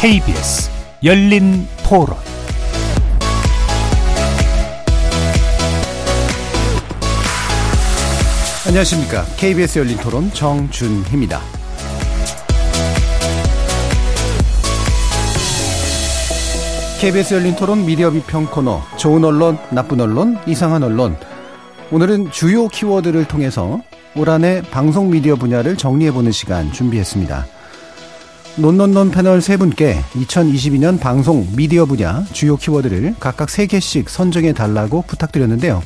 KBS 열린 토론 안녕하십니까. KBS 열린 토론 정준희입니다. KBS 열린 토론 미디어 비평 코너 좋은 언론, 나쁜 언론, 이상한 언론. 오늘은 주요 키워드를 통해서 올 한해 방송 미디어 분야를 정리해보는 시간 준비했습니다. 논논논 패널 세 분께 2022년 방송 미디어 분야 주요 키워드를 각각 3개씩 선정해 달라고 부탁드렸는데요.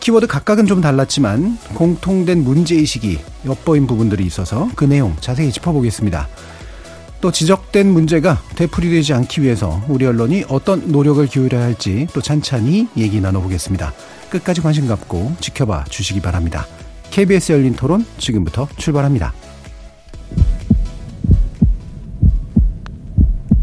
키워드 각각은 좀 달랐지만 공통된 문제의식이 엿보인 부분들이 있어서 그 내용 자세히 짚어보겠습니다. 또 지적된 문제가 되풀이되지 않기 위해서 우리 언론이 어떤 노력을 기울여야 할지 또 찬찬히 얘기 나눠보겠습니다. 끝까지 관심 갖고 지켜봐 주시기 바랍니다. KBS 열린 토론 지금부터 출발합니다.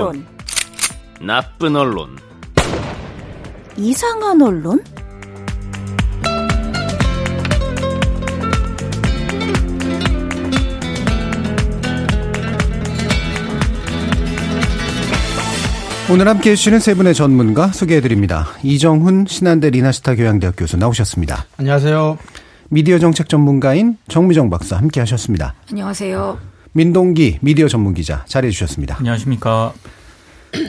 언론, 나쁜 언론, 이상한 언론? 오늘 함께 해주시는 세 분의 전문가 소개해드립니다. 이정훈 신한대 리나스타 교양대학 교수 나오셨습니다. 안녕하세요. 미디어 정책 전문가인 정미정 박사 함께 하셨습니다. 안녕하세요. 민동기 미디어 전문 기자 자리해 주셨습니다. 안녕하십니까.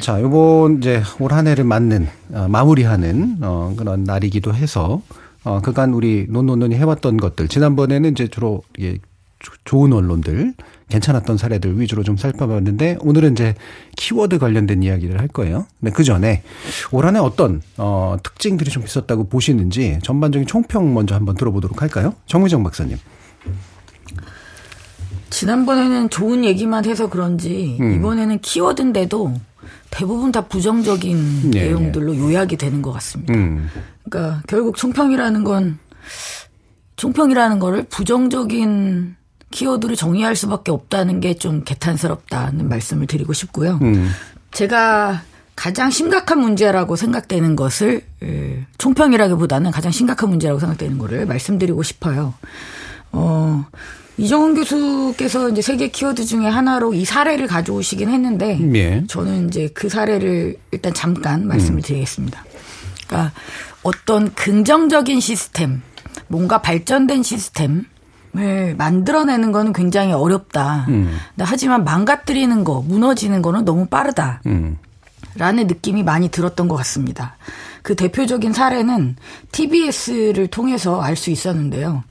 자, 요번 이제 올 한 해를 맞는 어, 마무리하는 어, 그런 날이기도 해서 어, 그간 우리 논논논이 해왔던 것들 지난번에는 이제 주로 예, 좋은 언론들 괜찮았던 사례들 위주로 좀 살펴봤는데 오늘은 이제 키워드 관련된 이야기를 할 거예요. 근데 그 전에 올 한 해 어떤 어, 특징들이 좀 있었다고 보시는지 전반적인 총평 먼저 한번 들어보도록 할까요? 정의정 박사님. 지난번에는 좋은 얘기만 해서 그런지 음. 이번에는 키워드인데도 대부분 다 부정적인 예, 내용들로 요약이 되는 것 같습니다. 음. 그러니까 결국 총평이라는 건 총평이라는 거를 부정적인 키워드를 정의할 수밖에 없다는 게 좀 개탄스럽다는 말씀을 드리고 싶고요. 음. 제가 가장 심각한 문제라고 생각되는 것을 에, 총평이라기보다는 가장 심각한 문제라고 생각되는 거를 말씀드리고 싶어요. 어, 이정훈 교수께서 이제 세계 키워드 중에 하나로 이 사례를 가져오시긴 했는데 예. 저는 이제 그 사례를 일단 잠깐 말씀을 드리겠습니다. 그러니까 어떤 긍정적인 시스템, 뭔가 발전된 시스템 을 만들어내는 거는 굉장히 어렵다. 음. 하지만 망가뜨리는 거, 무너지는 거는 너무 빠르다. 음. 라는 느낌이 많이 들었던 것 같습니다. 그 대표적인 사례는 TBS를 통해서 알 수 있었는데요.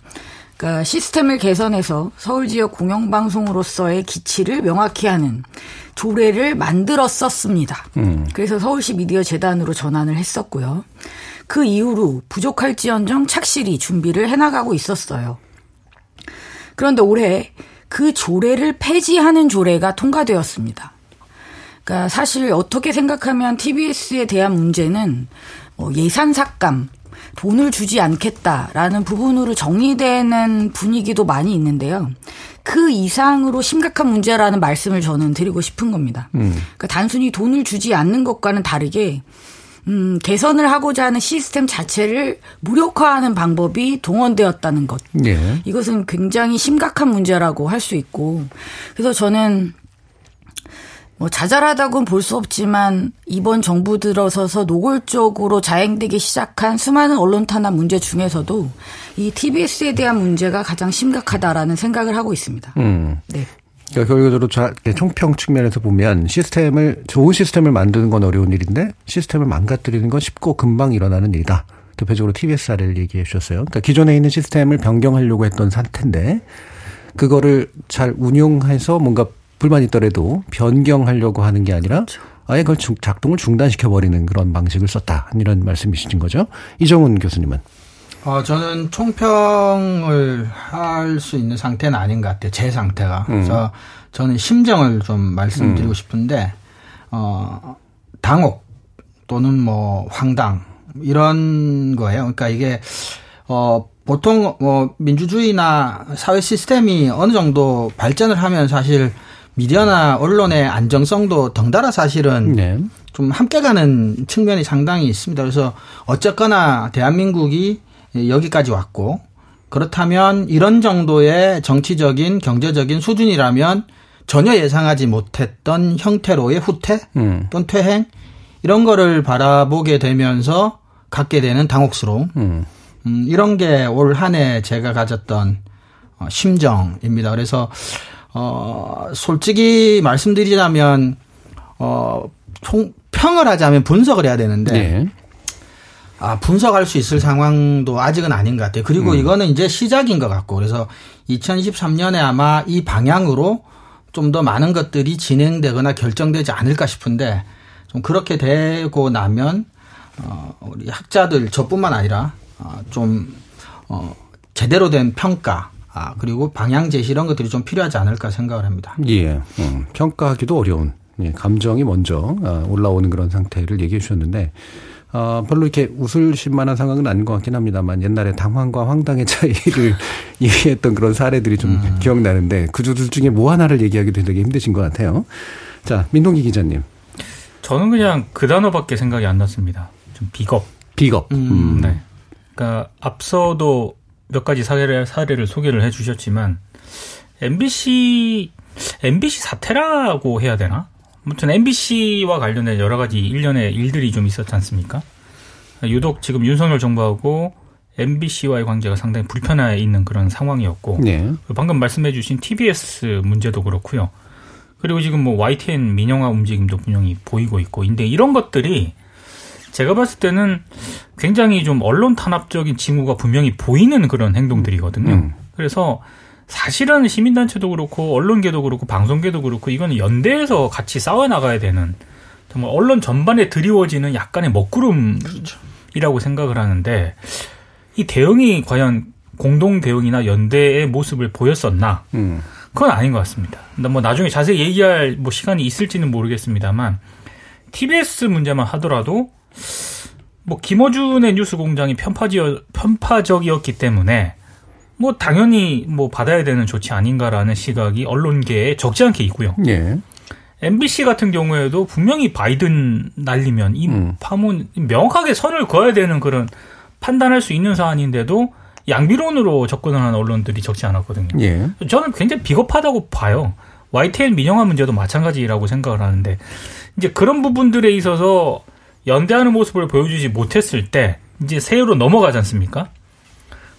그러니까 시스템을 개선해서 서울 지역 공영방송으로서의 기치를 명확히 하는 조례를 만들었었습니다. 음. 그래서 서울시 미디어 재단으로 전환을 했었고요. 그 이후로 부족할지언정 착실히 준비를 해나가고 있었어요. 그런데 올해 그 조례를 폐지하는 조례가 통과되었습니다. 그러니까 사실 어떻게 생각하면 TBS에 대한 문제는 뭐 예산 삭감, 돈을 주지 않겠다라는 부분으로 정리되는 분위기도 많이 있는데요. 그 이상으로 심각한 문제라는 말씀을 저는 드리고 싶은 겁니다. 그러니까 단순히 돈을 주지 않는 것과는 다르게 음, 개선을 하고자 하는 시스템 자체를 무력화하는 방법이 동원되었다는 것. 예. 이것은 굉장히 심각한 문제라고 할 수 있고 그래서 저는 뭐 자잘하다고는 볼 수 없지만 이번 정부 들어서서 노골적으로 자행되기 시작한 수많은 언론 탄압 문제 중에서도 이 TBS에 대한 문제가 가장 심각하다라는 생각을 하고 있습니다. 음. 네. 그러니까 결과적으로 자- 총평 측면에서 보면 시스템을 좋은 시스템을 만드는 건 어려운 일인데 시스템을 망가뜨리는 건 쉽고 금방 일어나는 일이다. 대표적으로 TBS 사례를 얘기해 주셨어요. 그러니까 기존에 있는 시스템을 변경하려고 했던 상태인데 그거를 잘 운용해서 뭔가 불만이 있더라도 변경하려고 하는 게 아니라 아예 그걸 작동을 중단시켜 버리는 그런 방식을 썼다 이런 말씀이신 거죠. 이정훈 교수님은 어, 저는 총평을 할 수 있는 상태는 아닌 것 같아요. 제 상태가. 음. 그래서 저는 심정을 좀 말씀드리고 싶은데, 어, 당혹 또는 뭐 황당 이런 거예요. 그러니까 이게, 어, 보통 뭐 민주주의나 사회 시스템이 어느 정도 발전을 하면 사실 미디어나 언론의 안정성도 덩달아 사실은 네. 좀 함께 가는 측면이 상당히 있습니다. 그래서 어쨌거나 대한민국이 여기까지 왔고 그렇다면 이런 정도의 정치적인 경제적인 수준이라면 전혀 예상하지 못했던 형태로의 후퇴 음. 또는 퇴행 이런 거를 바라보게 되면서 갖게 되는 당혹스러움 음. 음, 이런 게 올 한 해 제가 가졌던 어, 심정입니다. 그래서 어, 솔직히 말씀드리자면 어, 총, 평을 하자면 분석을 해야 되는데 네. 아, 분석할 수 있을 상황도 아직은 아닌 것 같아요. 그리고 이거는 이제 시작인 것 같고 그래서 2023년에 아마 이 방향으로 좀 더 많은 것들이 진행되거나 결정되지 않을까 싶은데 좀 그렇게 되고 나면 어, 우리 학자들 저뿐만 아니라 어, 좀 어, 제대로 된 평가 아, 그리고 방향 제시 이런 것들이 좀 필요하지 않을까 생각을 합니다. 예. 음, 평가하기도 어려운 예, 감정이 먼저 아, 올라오는 그런 상태를 얘기해 주셨는데 어, 별로 이렇게 웃으실 만한 상황은 아닌 것 같긴 합니다만 옛날에 당황과 황당의 차이를 얘기했던 그런 사례들이 좀 음. 기억나는데 그둘 중에 뭐 하나를 얘기하기도 되게 힘드신 것 같아요. 자, 민동기 기자님. 저는 그냥 그 단어밖에 생각이 안 났습니다. 좀 비겁. 비겁. 음. 네. 그러니까 앞서도 몇 가지 사례를 사례를 소개를 해주셨지만 MBC MBC 사태라고 해야 되나? 아무튼 MBC와 관련된 여러 가지 일련의 일들이 좀 있었지 않습니까? 유독 지금 윤석열 정부하고 MBC와의 관계가 상당히 불편해 있는 그런 상황이었고 네. 방금 말씀해주신 TBS 문제도 그렇고요. 그리고 지금 뭐 YTN 민영화 움직임도 분명히 보이고 있고, 근데 이런 것들이 제가 봤을 때는 굉장히 좀 언론 탄압적인 징후가 분명히 보이는 그런 행동들이거든요. 음. 그래서 사실은 시민단체도 그렇고 언론계도 그렇고 방송계도 그렇고 이거는 연대해서 같이 싸워 나가야 되는 정말 언론 전반에 드리워지는 약간의 먹구름이라고 생각을 하는데 이 대응이 과연 공동 대응이나 연대의 모습을 보였었나? 음. 그건 아닌 것 같습니다. 뭐 나중에 자세히 얘기할 뭐 시간이 있을지는 모르겠습니다만 TBS 문제만 하더라도 뭐 김어준의 뉴스 공장이 편파지어, 편파적 이었기 때문에 뭐 당연히 뭐 받아야 되는 조치 아닌가라는 시각이 언론계에 적지 않게 있고요. 예. MBC 같은 경우에도 분명히 바이든 날리면 이 음. 파문 명확하게 선을 그어야 되는 그런 판단할 수 있는 사안인데도 양비론으로 접근을 하는 언론들이 적지 않았거든요. 예. 저는 굉장히 비겁하다고 봐요. YTN 민영화 문제도 마찬가지라고 생각을 하는데 이제 그런 부분들에 있어서 연대하는 모습을 보여주지 못했을 때 이제 새해로 넘어가지 않습니까?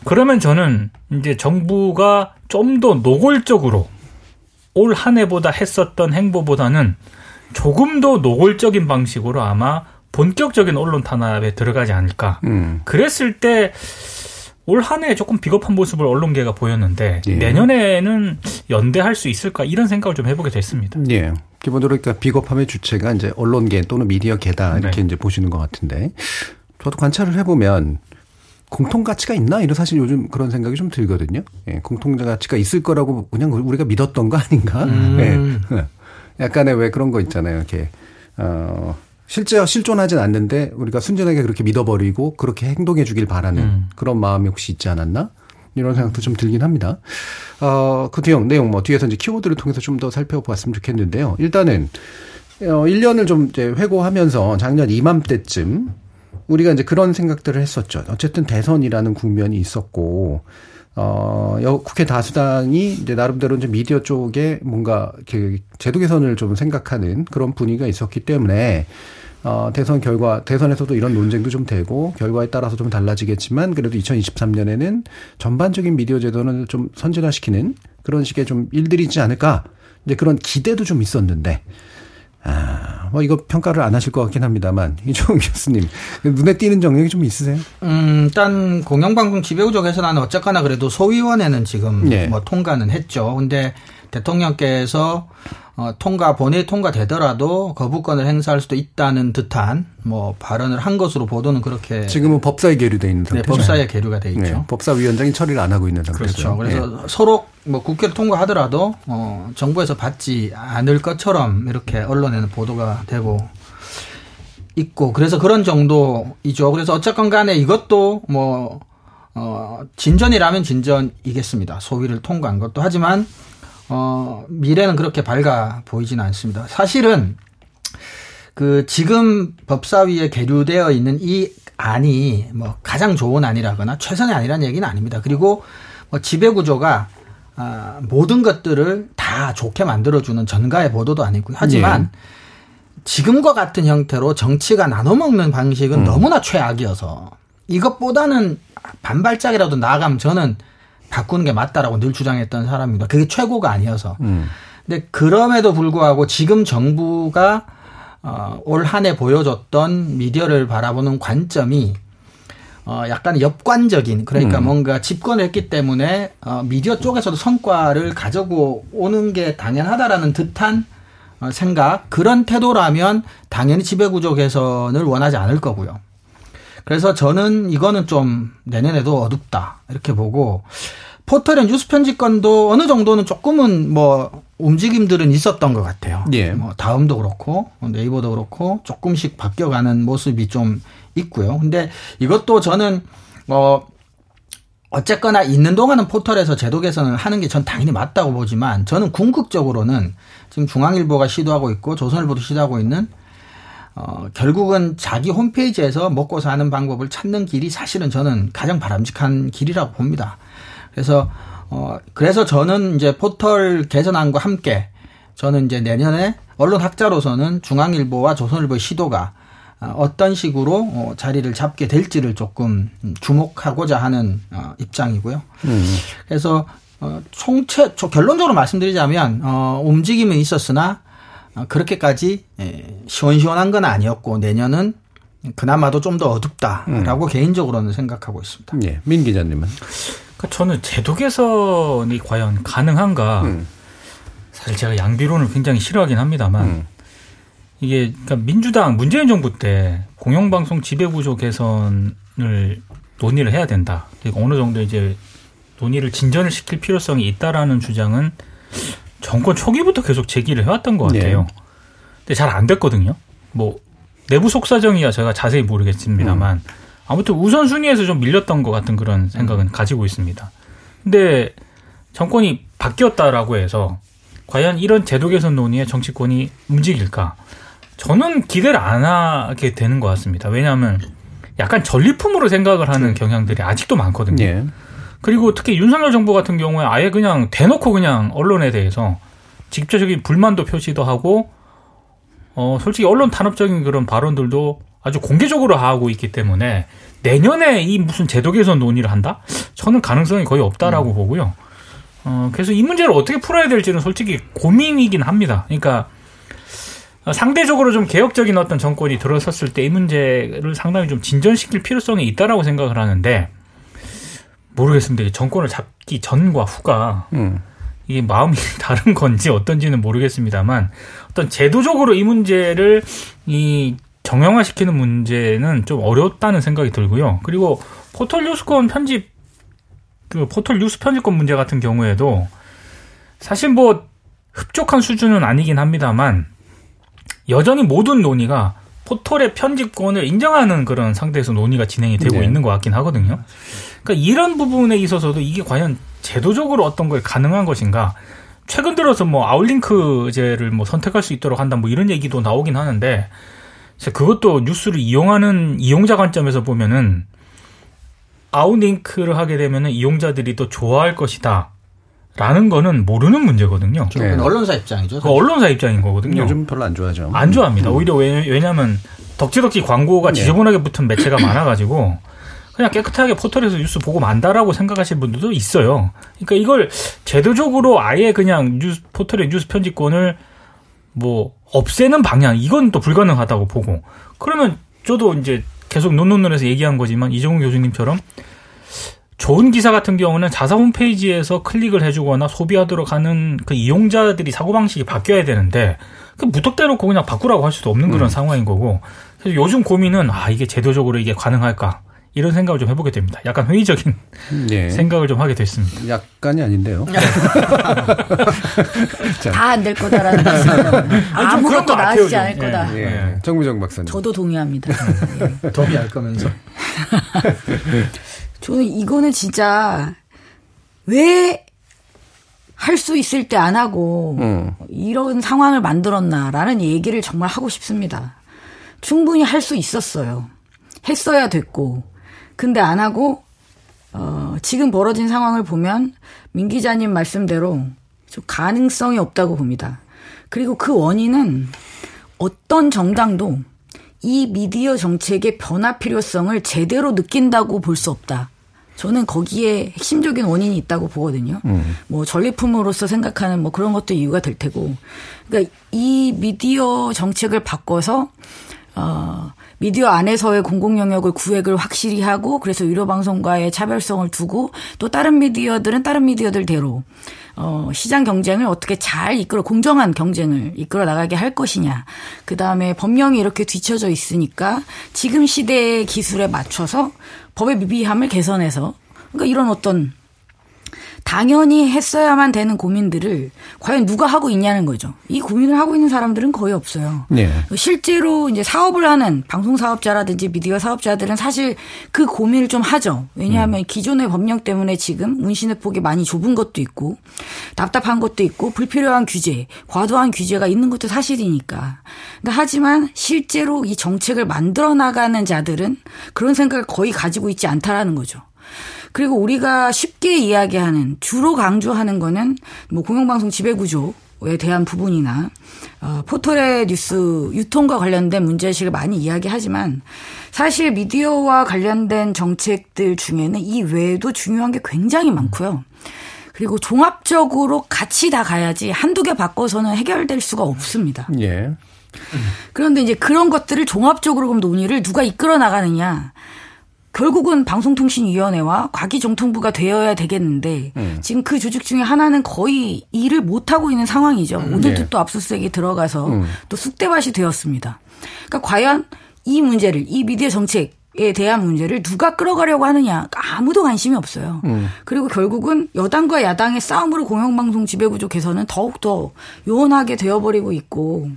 그러면 저는 이제 정부가 좀 더 노골적으로 올 한 해보다 했었던 행보보다는 조금 더 노골적인 방식으로 아마 본격적인 언론 탄압에 들어가지 않을까. 음. 그랬을 때 올 한 해 조금 비겁한 모습을 언론계가 보였는데 예. 내년에는 연대할 수 있을까 이런 생각을 좀 해보게 됐습니다. 예. 기본적으로 그러니까 비겁함의 주체가 이제 언론계 또는 미디어계다 이렇게 네. 이제 보시는 것 같은데 저도 관찰을 해보면 공통 가치가 있나 이런 사실 요즘 그런 생각이 좀 들거든요. 예, 공통 가치가 있을 거라고 그냥 우리가 믿었던 거 아닌가? 음. 예. 약간의 왜 그런 거 있잖아요. 이렇게 어 실제 실존하진 않는데 우리가 순전하게 그렇게 믿어버리고 그렇게 행동해 주길 바라는 음. 그런 마음이 혹시 있지 않았나? 이런 생각도 좀 들긴 합니다. 어, 그 뒤형 내용 뭐 뒤에서 이제 키워드를 통해서 좀 더 살펴봤으면 좋겠는데요. 일단은 어 1년을 좀 이제 회고하면서 작년 이맘때쯤 우리가 이제 그런 생각들을 했었죠. 어쨌든 대선이라는 국면이 있었고 어, 여, 국회 다수당이 이제 나름대로 이제 미디어 쪽에 뭔가 그 제도 개선을 좀 생각하는 그런 분위기가 있었기 때문에 어, 대선 결과, 대선에서도 이런 논쟁도 좀 되고, 결과에 따라서 좀 달라지겠지만, 그래도 2023년에는 전반적인 미디어 제도는 좀 선진화시키는 그런 식의 좀 일들이 있지 않을까, 이제 그런 기대도 좀 있었는데, 아, 뭐 이거 평가를 안 하실 것 같긴 합니다만, 이종훈 교수님, 눈에 띄는 정력이 좀 있으세요? 음, 일단 공영방송 지배구조 개선안은 어쨌거나 그래도 소위원회는 지금 예. 뭐 통과는 했죠. 근데 대통령께서 어, 통과 본회의 통과되더라도 거부권을 행사할 수도 있다는 듯한 뭐 발언을 한 것으로 보도는 그렇게 지금은 법사에 계류돼 있는 네, 상태죠. 법사에 계류가 돼 있죠. 네, 법사위원장이 처리를 안 하고 있는 상태죠. 그렇죠. 그래서 서로 뭐 국회를 통과하더라도 어, 정부에서 받지 않을 것처럼 이렇게 언론에는 보도가 되고 있고 그래서 그런 정도이죠. 그래서 어쨌건 간에 이것도 뭐 어, 진전이라면 진전이겠습니다. 소위를 통과한 것도 하지만 어, 미래는 그렇게 밝아 보이지는 않습니다. 사실은 그 지금 법사위에 계류되어 있는 이 안이 뭐 가장 좋은 안이라거나 최선의 안이라는 얘기는 아닙니다. 그리고 뭐 지배 구조가 아, 모든 것들을 다 좋게 만들어주는 전가의 보도도 아니고요. 하지만 예. 지금과 같은 형태로 정치가 나눠먹는 방식은 음. 너무나 최악이어서 이것보다는 반발짝이라도 나아가면 저는 바꾸는 게 맞다라고 늘 주장했던 사람입니다. 그게 최고가 아니어서. 음. 근데 그럼에도 불구하고 지금 정부가 어, 올 한 해 보여줬던 미디어를 바라보는 관점이 어, 약간 역관적인 그러니까 음. 뭔가 집권을 했기 때문에 어, 미디어 쪽에서도 성과를 가지고 오는 게 당연하다라는 듯한 어, 생각 그런 태도라면 당연히 지배구조 개선을 원하지 않을 거고요. 그래서 저는 이거는 좀 내년에도 어둡다 이렇게 보고 포털의 뉴스 편집권도 어느 정도는 조금은 뭐 움직임들은 있었던 것 같아요. 예. 뭐 다음도 그렇고 네이버도 그렇고 조금씩 바뀌어가는 모습이 좀 있고요. 근데 이것도 저는 어 어쨌거나 있는 동안은 포털에서 제도 개선을 하는 게 전 당연히 맞다고 보지만 저는 궁극적으로는 지금 중앙일보가 시도하고 있고 조선일보도 시도하고 있는 어, 결국은 자기 홈페이지에서 먹고 사는 방법을 찾는 길이 사실은 저는 가장 바람직한 길이라고 봅니다. 그래서, 어, 그래서 저는 이제 포털 개선안과 함께 저는 이제 내년에 언론 학자로서는 중앙일보와 조선일보의 시도가 어, 어떤 식으로 어, 자리를 잡게 될지를 조금 주목하고자 하는 어, 입장이고요. 음. 그래서 어, 총체 저 결론적으로 말씀드리자면 어, 움직임은 있었으나 어, 그렇게까지 예, 시원시원한 건 아니었고 내년은 그나마도 좀 더 어둡다라고 개인적으로는 생각하고 있습니다. 예. 민 기자님은. 그러니까 저는 제도 개선이 과연 가능한가? 음. 사실 제가 양비론을 굉장히 싫어하긴 합니다만 음. 이게 그러니까 민주당 문재인 정부 때 공영방송 지배구조 개선을 논의를 해야 된다. 그리고 어느 정도 이제 논의를 진전을 시킬 필요성이 있다라는 주장은 정권 초기부터 계속 제기를 해왔던 것 같아요. 예. 근데 잘 안 됐거든요. 뭐 내부 속사정이야 제가 자세히 모르겠습니다만 아무튼 우선순위에서 좀 밀렸던 것 같은 그런 생각은 가지고 있습니다. 근데 정권이 바뀌었다라고 해서 과연 이런 제도 개선 논의에 정치권이 움직일까? 저는 기대를 안 하게 되는 것 같습니다. 왜냐하면 약간 전리품으로 생각을 하는 경향들이 아직도 많거든요. 예. 그리고 특히 윤석열 정부 같은 경우에 아예 그냥 대놓고 그냥 언론에 대해서 직접적인 불만도 표시도 하고 어 솔직히 언론 탄압적인 그런 발언들도 아주 공개적으로 하고 있기 때문에 내년에 이 무슨 제도 개선 논의를 한다? 저는 가능성이 거의 없다라고 보고요. 어 그래서 이 문제를 어떻게 풀어야 될지는 솔직히 고민이긴 합니다. 그러니까 상대적으로 좀 개혁적인 어떤 정권이 들어섰을 때 이 문제를 상당히 좀 진전시킬 필요성이 있다라고 생각을 하는데 모르겠습니다. 이 정권을 잡기 전과 후가 음. 이게 마음이 다른 건지 어떤지는 모르겠습니다만 어떤 제도적으로 이 문제를 이 정형화시키는 문제는 좀 어렵다는 생각이 들고요. 그리고 포털 뉴스권 편집 그 포털 뉴스 편집권 문제 같은 경우에도 사실 뭐 흡족한 수준은 아니긴 합니다만 여전히 모든 논의가 포털의 편집권을 인정하는 그런 상태에서 논의가 진행이 되고 네. 있는 것 같긴 하거든요. 그러니까 이런 부분에 있어서도 이게 과연 제도적으로 어떤 걸 가능한 것인가? 최근 들어서 뭐 아웃링크제를 뭐 선택할 수 있도록 한다 뭐 이런 얘기도 나오긴 하는데 그것도 뉴스를 이용하는 이용자 관점에서 보면은 outlink를 하게 되면은 이용자들이 더 좋아할 것이다. 라는 거는 모르는 문제거든요. 네. 언론사 입장이죠. 그 언론사 입장인 거거든요. 요즘 별로 안 좋아하죠. 안 좋아합니다. 오히려 왜, 왜냐하면 덕지덕지 광고가 네. 지저분하게 붙은 매체가 많아가지고 그냥 깨끗하게 포털에서 뉴스 보고 만다라고 생각하시는 분들도 있어요. 그러니까 이걸 제도적으로 아예 그냥 뉴스 포털의 뉴스 편집권을 뭐 없애는 방향 이건 또 불가능하다고 보고. 그러면 저도 이제 계속 논논논에서 얘기한 거지만 이정훈 교수님처럼 좋은 기사 같은 경우는 자사 홈페이지에서 클릭을 해주거나 소비하도록 하는 그 이용자들이 사고방식이 바뀌어야 되는데 그 무턱대놓고 그냥 바꾸라고 할 수도 없는 그런 음. 상황인 거고. 그래서 요즘 고민은 아 이게 제도적으로 이게 가능할까 이런 생각을 좀 해보게 됩니다. 약간 회의적인 네. 생각을 좀 하게 됐습니다. 약간이 아닌데요. 다 안 될 거다라는 아무것도 나아지지 않을 거다. 예. 예. 정무정 박사님. 저도 동의합니다. 예. 동의할 거면서. 저는 이거는 진짜 왜 할 수 있을 때 안 하고 음. 이런 상황을 만들었나라는 얘기를 정말 하고 싶습니다. 충분히 할 수 있었어요. 했어야 됐고 근데 안 하고 어, 지금 벌어진 상황을 보면 민 기자님 말씀대로 좀 가능성이 없다고 봅니다. 그리고 그 원인은 어떤 정당도 이 미디어 정책의 변화 필요성을 제대로 느낀다고 볼 수 없다. 저는 거기에 핵심적인 원인이 있다고 보거든요. 음. 뭐 전리품으로서 생각하는 뭐 그런 것도 이유가 될 테고. 그러니까 이 미디어 정책을 바꿔서 어 미디어 안에서의 공공 영역을 구획을 확실히 하고 그래서 유료 방송과의 차별성을 두고 또 다른 미디어들은 다른 미디어들대로 어, 시장 경쟁을 어떻게 잘 이끌어, 공정한 경쟁을 이끌어 나가게 할 것이냐. 그 다음에 법령이 이렇게 뒤쳐져 있으니까 지금 시대의 기술에 맞춰서 법의 미비함을 개선해서 그러니까 이런 어떤 당연히 했어야만 되는 고민들을 과연 누가 하고 있냐는 거죠. 이 고민을 하고 있는 사람들은 거의 없어요. 네. 실제로 이제 사업을 하는 방송 사업자라든지 미디어 사업자들은 사실 그 고민을 좀 하죠. 왜냐하면 음. 기존의 법령 때문에 지금 문신의 폭이 많이 좁은 것도 있고 답답한 것도 있고 불필요한 규제, 과도한 규제가 있는 것도 사실이니까. 근데 하지만 실제로 이 정책을 만들어 나가는 자들은 그런 생각을 거의 가지고 있지 않다라는 거죠. 그리고 우리가 쉽게 이야기하는 주로 강조하는 거는 뭐 공영방송 지배구조 에 대한 부분이나 어, 포털의 뉴스 유통과 관련된 문제의식을 많이 이야기하지만 사실 미디어와 관련된 정책들 중에는 이 외에도 중요한 게 굉장히 많고요. 그리고 종합적으로 같이 다 가야지 한두 개 바꿔서는 해결될 수가 없습니다. 예. 그런데 이제 그런 것들을 종합적으로 그럼 논의를 누가 이끌어 나가느냐. 결국은 방송통신위원회와 과기정통부가 되어야 되겠는데 음. 지금 그 조직 중에 하나는 거의 일을 못 하고 있는 상황이죠. 음. 오늘도 네. 또 압수수색이 들어가서 음. 또 쑥대밭이 되었습니다. 그러니까 과연 이 문제를 이 미디어 정책 에 대한 문제를 누가 끌어가려고 하느냐 아무도 관심이 없어요. 음. 그리고 결국은 여당과 야당의 싸움으로 공영방송 지배구조 개선은 더욱더 요원하게 되어버리고 있고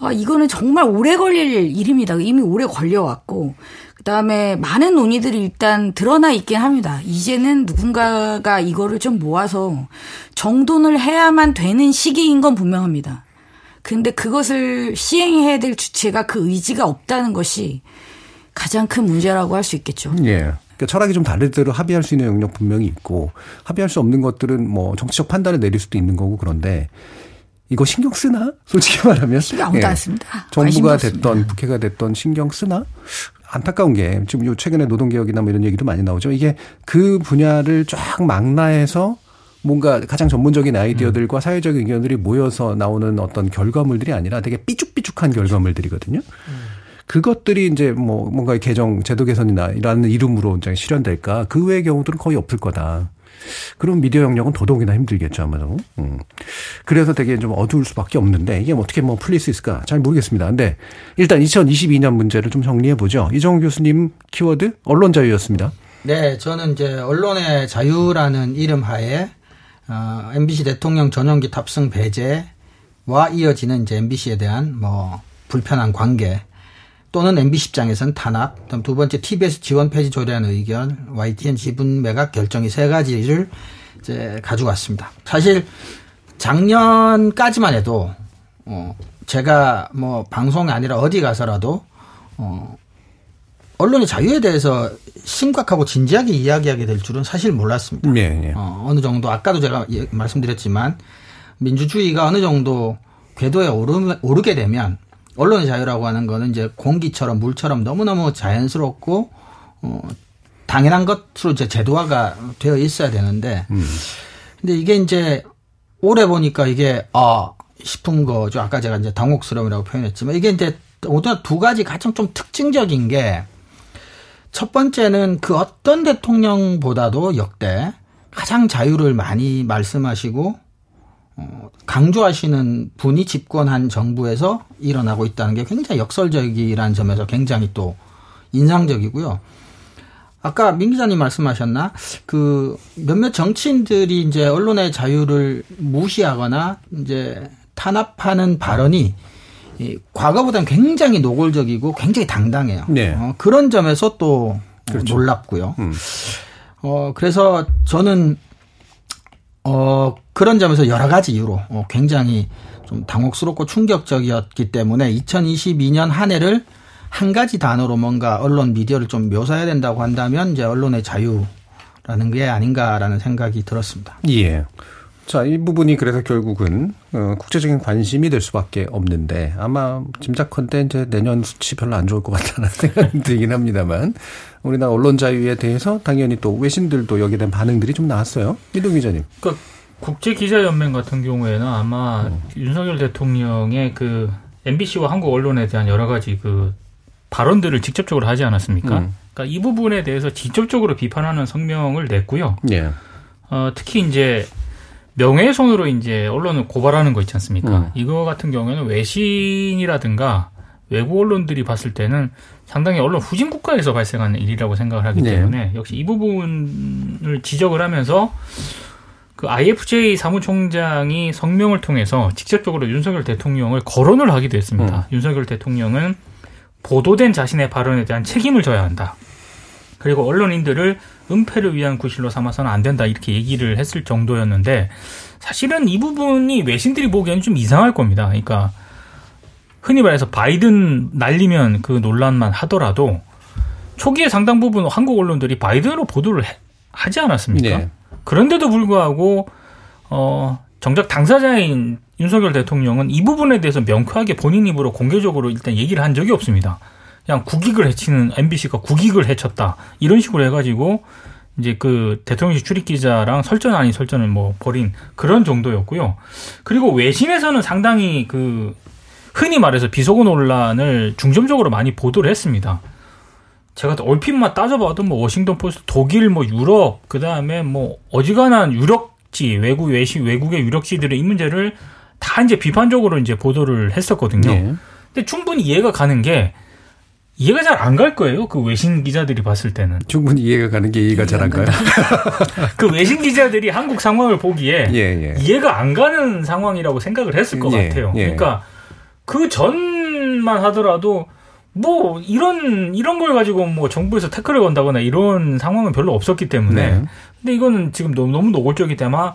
아 이거는 정말 오래 걸릴 일입니다. 이미 오래 걸려왔고 그다음에 많은 논의들이 일단 드러나 있긴 합니다. 이제는 누군가가 이거를 좀 모아서 정돈을 해야만 되는 시기인 건 분명합니다. 근데 그것을 시행해야 될 주체가 그 의지가 없다는 것이 가장 큰 문제라고 할 수 있겠죠. 예. 그러니까 철학이 좀 다를 대로 합의할 수 있는 영역 분명히 있고 합의할 수 없는 것들은 뭐 정치적 판단을 내릴 수도 있는 거고 그런데 이거 신경 쓰나? 솔직히 말하면 신경 아무도 예. 안 씁니다. 정부가 됐던 국회가 됐던 신경 쓰나? 안타까운 게 지금 요 최근에 노동개혁이나 뭐 이런 얘기도 많이 나오죠. 이게 그 분야를 쫙 망라해서 뭔가 가장 전문적인 아이디어들과 음. 사회적 의견들이 모여서 나오는 어떤 결과물들이 아니라 되게 삐죽삐죽한 결과물들이거든요. 음. 그것들이 이제 뭐 뭔가 개정 제도 개선이나 이라는 이름으로 이제 실현될까 그 외의 경우들은 거의 없을 거다. 그럼 미디어 영역은 더더욱이나 힘들겠죠, 아마도. 음. 그래서 되게 좀 어두울 수밖에 없는데 이게 뭐 어떻게 뭐 풀릴 수 있을까 잘 모르겠습니다. 근데 일단 2022년 문제를 좀 정리해 보죠. 이정우 교수님 키워드 언론 자유였습니다. 네, 저는 이제 언론의 자유라는 이름 하에 어, MBC 대통령 전용기 탑승 배제와 이어지는 이제 MBC에 대한 뭐 불편한 관계 또는 MBC 입장에서는 탄압, 그다음 두 번째 TBS 지원 폐지 조례안 의견, YTN 지분 매각 결정이 세 가지를 이제 가져왔습니다. 사실 작년까지만 해도 어 제가 뭐 방송이 아니라 어디 가서라도 어 언론의 자유에 대해서 심각하고 진지하게 이야기하게 될 줄은 사실 몰랐습니다. 네, 네. 어, 어느 정도 아까도 제가 예, 말씀드렸지만 민주주의가 어느 정도 궤도에 오르, 오르게 되면 언론의 자유라고 하는 거는 이제 공기처럼 물처럼 너무너무 자연스럽고 어 당연한 것으로 이제 제도화가 되어 있어야 되는데 음. 근데 이게 이제 올해 보니까 이게 아 싶은 거죠. 아까 제가 이제 당혹스러움이라고 표현했지만 이게 이제 모두 두 가지 가장 좀 특징적인 게 첫 번째는 그 어떤 대통령보다도 역대 가장 자유를 많이 말씀하시고 어, 강조하시는 분이 집권한 정부에서 일어나고 있다는 게 굉장히 역설적이라는 점에서 굉장히 또 인상적이고요. 아까 민 기자님 말씀하셨나 그 몇몇 정치인들이 이제 언론의 자유를 무시하거나 이제 탄압하는 발언이 이 과거보다는 굉장히 노골적이고 굉장히 당당해요. 네. 어, 그런 점에서 또 그렇죠. 놀랍고요. 음. 어 그래서 저는 어 그런 점에서 여러 가지 이유로 어, 굉장히 좀 당혹스럽고 충격적이었기 때문에 2022년 한 해를 한 가지 단어로 뭔가 언론 미디어를 좀 묘사해야 된다고 한다면 이제 언론의 자유라는 게 아닌가라는 생각이 들었습니다. 예. 자, 이 부분이 그래서 결국은 어, 국제적인 관심이 될 수밖에 없는데 아마 짐작컨대 이제 내년 수치 별로 안 좋을 것 같다는 생각이 들긴 합니다만 우리나라 언론 자유에 대해서 당연히 또 외신들도 여기에 대한 반응들이 좀 나왔어요. 이동 기자님. 그러니까 국제 기자 연맹 같은 경우에는 아마 윤석열 대통령의 그 MBC와 한국 언론에 대한 여러 가지 그 발언들을 직접적으로 하지 않았습니까? 음. 그러니까 이 부분에 대해서 직접적으로 비판하는 성명을 냈고요. 예. 어, 특히 이제 명예훼손으로 이제 언론을 고발하는 거 있지 않습니까? 음. 이거 같은 경우에는 외신이라든가 외부 언론들이 봤을 때는 상당히 언론 후진 국가에서 발생하는 일이라고 생각을 하기 네. 때문에 역시 이 부분을 지적을 하면서 그 IFJ 사무총장이 성명을 통해서 직접적으로 윤석열 대통령을 거론을 하기도 했습니다. 윤석열 대통령은 보도된 자신의 발언에 대한 책임을 져야 한다. 그리고 언론인들을 은폐를 위한 구실로 삼아서는 안 된다 이렇게 얘기를 했을 정도였는데 사실은 이 부분이 외신들이 보기에는 좀 이상할 겁니다. 그러니까 흔히 말해서 바이든 날리면 그 논란만 하더라도 초기에 상당 부분 한국 언론들이 바이든으로 보도를 해- 하지 않았습니까? 네. 그런데도 불구하고 어 정작 당사자인 윤석열 대통령은 이 부분에 대해서 명쾌하게 본인 입으로 공개적으로 일단 얘기를 한 적이 없습니다. 그냥 국익을 해치는 MBC가 국익을 해쳤다 이런 식으로 해가지고 이제 그 대통령실 출입 기자랑 설전 아닌 설전을 뭐 벌인 그런 정도였고요. 그리고 외신에서는 상당히 그 흔히 말해서 비속어 논란을 중점적으로 많이 보도를 했습니다. 제가 또 얼핏만 따져봐도 뭐 워싱턴 포스트, 독일, 뭐 유럽, 그 다음에 뭐 어지간한 유력지 외국 외시 외국의 유력지들의 이 문제를 다 이제 비판적으로 이제 보도를 했었거든요. 예. 근데 충분히 이해가 가는 게 이해가 잘 안 갈 거예요. 그 외신 기자들이 봤을 때는 충분히 이해가 가는 게 이해가 잘 안 가요. 그 외신 기자들이 한국 상황을 보기에 예, 예. 이해가 안 가는 상황이라고 생각을 했을 것 예, 같아요. 예. 그러니까 그 전만 하더라도 뭐 이런 이런 걸 가지고 뭐 정부에서 태클을 건다거나 이런 상황은 별로 없었기 때문에 네. 근데 이거는 지금 너무 너무 노골적이기 때문에 아마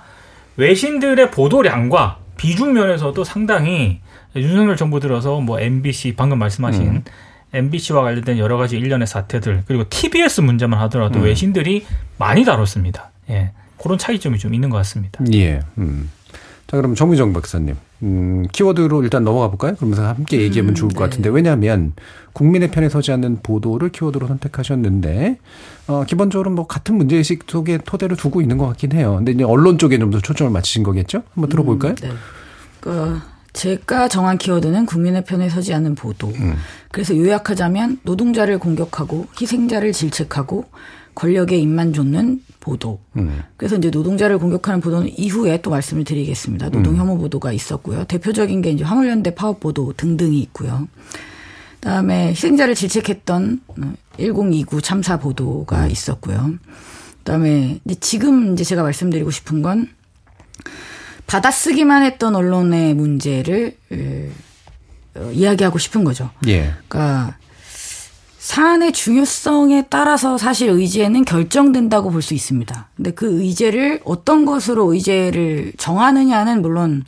외신들의 보도량과 비중 면에서도 상당히 윤석열 정부 들어서 뭐 MBC 방금 말씀하신 음. MBC와 관련된 여러 가지 일련의 사태들 그리고 TBS 문제만 하더라도 음. 외신들이 많이 다뤘습니다. 예. 그런 차이점이 좀 있는 것 같습니다. 예. 음. 자, 그럼 정미정 박사님. 음, 키워드로 일단 넘어가 볼까요? 그러면서 함께 얘기하면 좋을 것 같은데. 왜냐하면 국민의 편에 서지 않는 보도를 키워드로 선택하셨는데, 어, 기본적으로 뭐 같은 문제 의식 속에 토대를 두고 있는 것 같긴 해요. 근데 이제 언론 쪽에 좀 더 초점을 맞추신 거겠죠? 한번 들어볼까요? 네. 그 제가 정한 키워드는 국민의 편에 서지 않는 보도. 음. 그래서 요약하자면 노동자를 공격하고 희생자를 질책하고 권력에 입만 줬는 보도. 음. 그래서 이제 노동자를 공격하는 보도는 이후에 또 말씀을 드리겠습니다. 노동 혐오 보도가 있었고요. 대표적인 게 이제 화물연대 파업 보도 등등이 있고요. 그다음에 희생자를 질책했던 1029 참사 보도가 있었고요. 그다음에 이제 지금 이제 제가 말씀드리고 싶은 건 받아쓰기만 했던 언론의 문제를 에, 어, 이야기하고 싶은 거죠. 예. 그러니까 사안의 중요성에 따라서 사실 의제는 결정된다고 볼 수 있습니다. 근데 그 의제를 어떤 것으로 의제를 정하느냐는 물론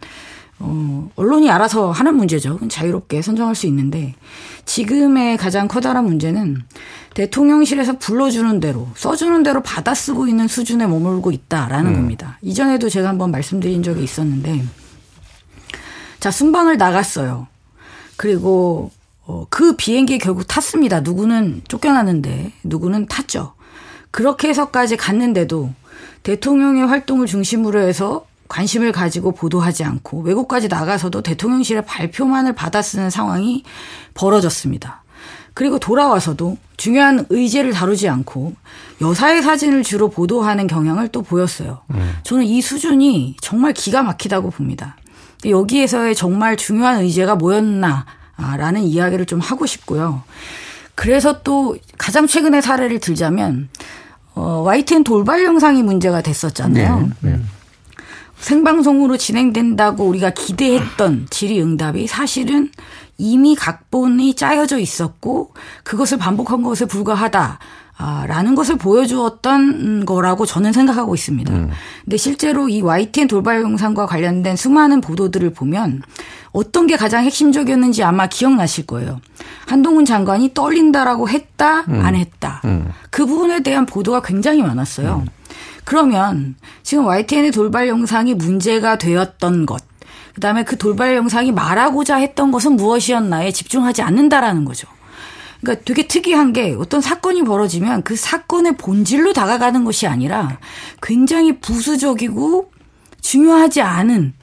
어, 언론이 알아서 하는 문제죠. 자유롭게 선정할 수 있는데 지금의 가장 커다란 문제는 대통령실에서 불러주는 대로 써주는 대로 받아 쓰고 있는 수준에 머물고 있다라는 겁니다. 이전에도 제가 한번 말씀드린 적이 있었는데 자 순방을 나갔어요. 그리고 어, 그 비행기에 결국 탔습니다. 누구는 쫓겨났는데 누구는 탔죠. 그렇게 해서까지 갔는데도 대통령의 활동을 중심으로 해서 관심을 가지고 보도하지 않고 외국까지 나가서도 대통령실의 발표만을 받아 쓰는 상황이 벌어졌습니다. 그리고 돌아와서도 중요한 의제를 다루지 않고 여사의 사진을 주로 보도하는 경향을 또 보였어요. 음. 저는 이 수준이 정말 기가 막히다고 봅니다. 여기에서의 정말 중요한 의제가 뭐였나라는 이야기를 좀 하고 싶고요. 그래서 또 가장 최근의 사례를 들자면 어, YTN 돌발 영상이 문제가 됐었잖아요. 네, 네. 생방송으로 진행된다고 우리가 기대했던 질의응답이 사실은 이미 각본이 짜여져 있었고 그것을 반복한 것에 불과하다. 아, 라는 것을 보여주었던 거라고 저는 생각하고 있습니다. 음. 근데 실제로 이 YTN 돌발 영상과 관련된 수많은 보도들을 보면 어떤 게 가장 핵심적이었는지 아마 기억나실 거예요. 한동훈 장관이 떨린다라고 했다, 음. 안 했다. 음. 그 부분에 대한 보도가 굉장히 많았어요. 음. 그러면 지금 YTN의 돌발 영상이 문제가 되었던 것, 그 다음에 그 돌발 영상이 말하고자 했던 것은 무엇이었나에 집중하지 않는다라는 거죠. 그러니까 되게 특이한 게 어떤 사건이 벌어지면 그 사건의 본질로 다가가는 것이 아니라 굉장히 부수적이고 중요하지 않은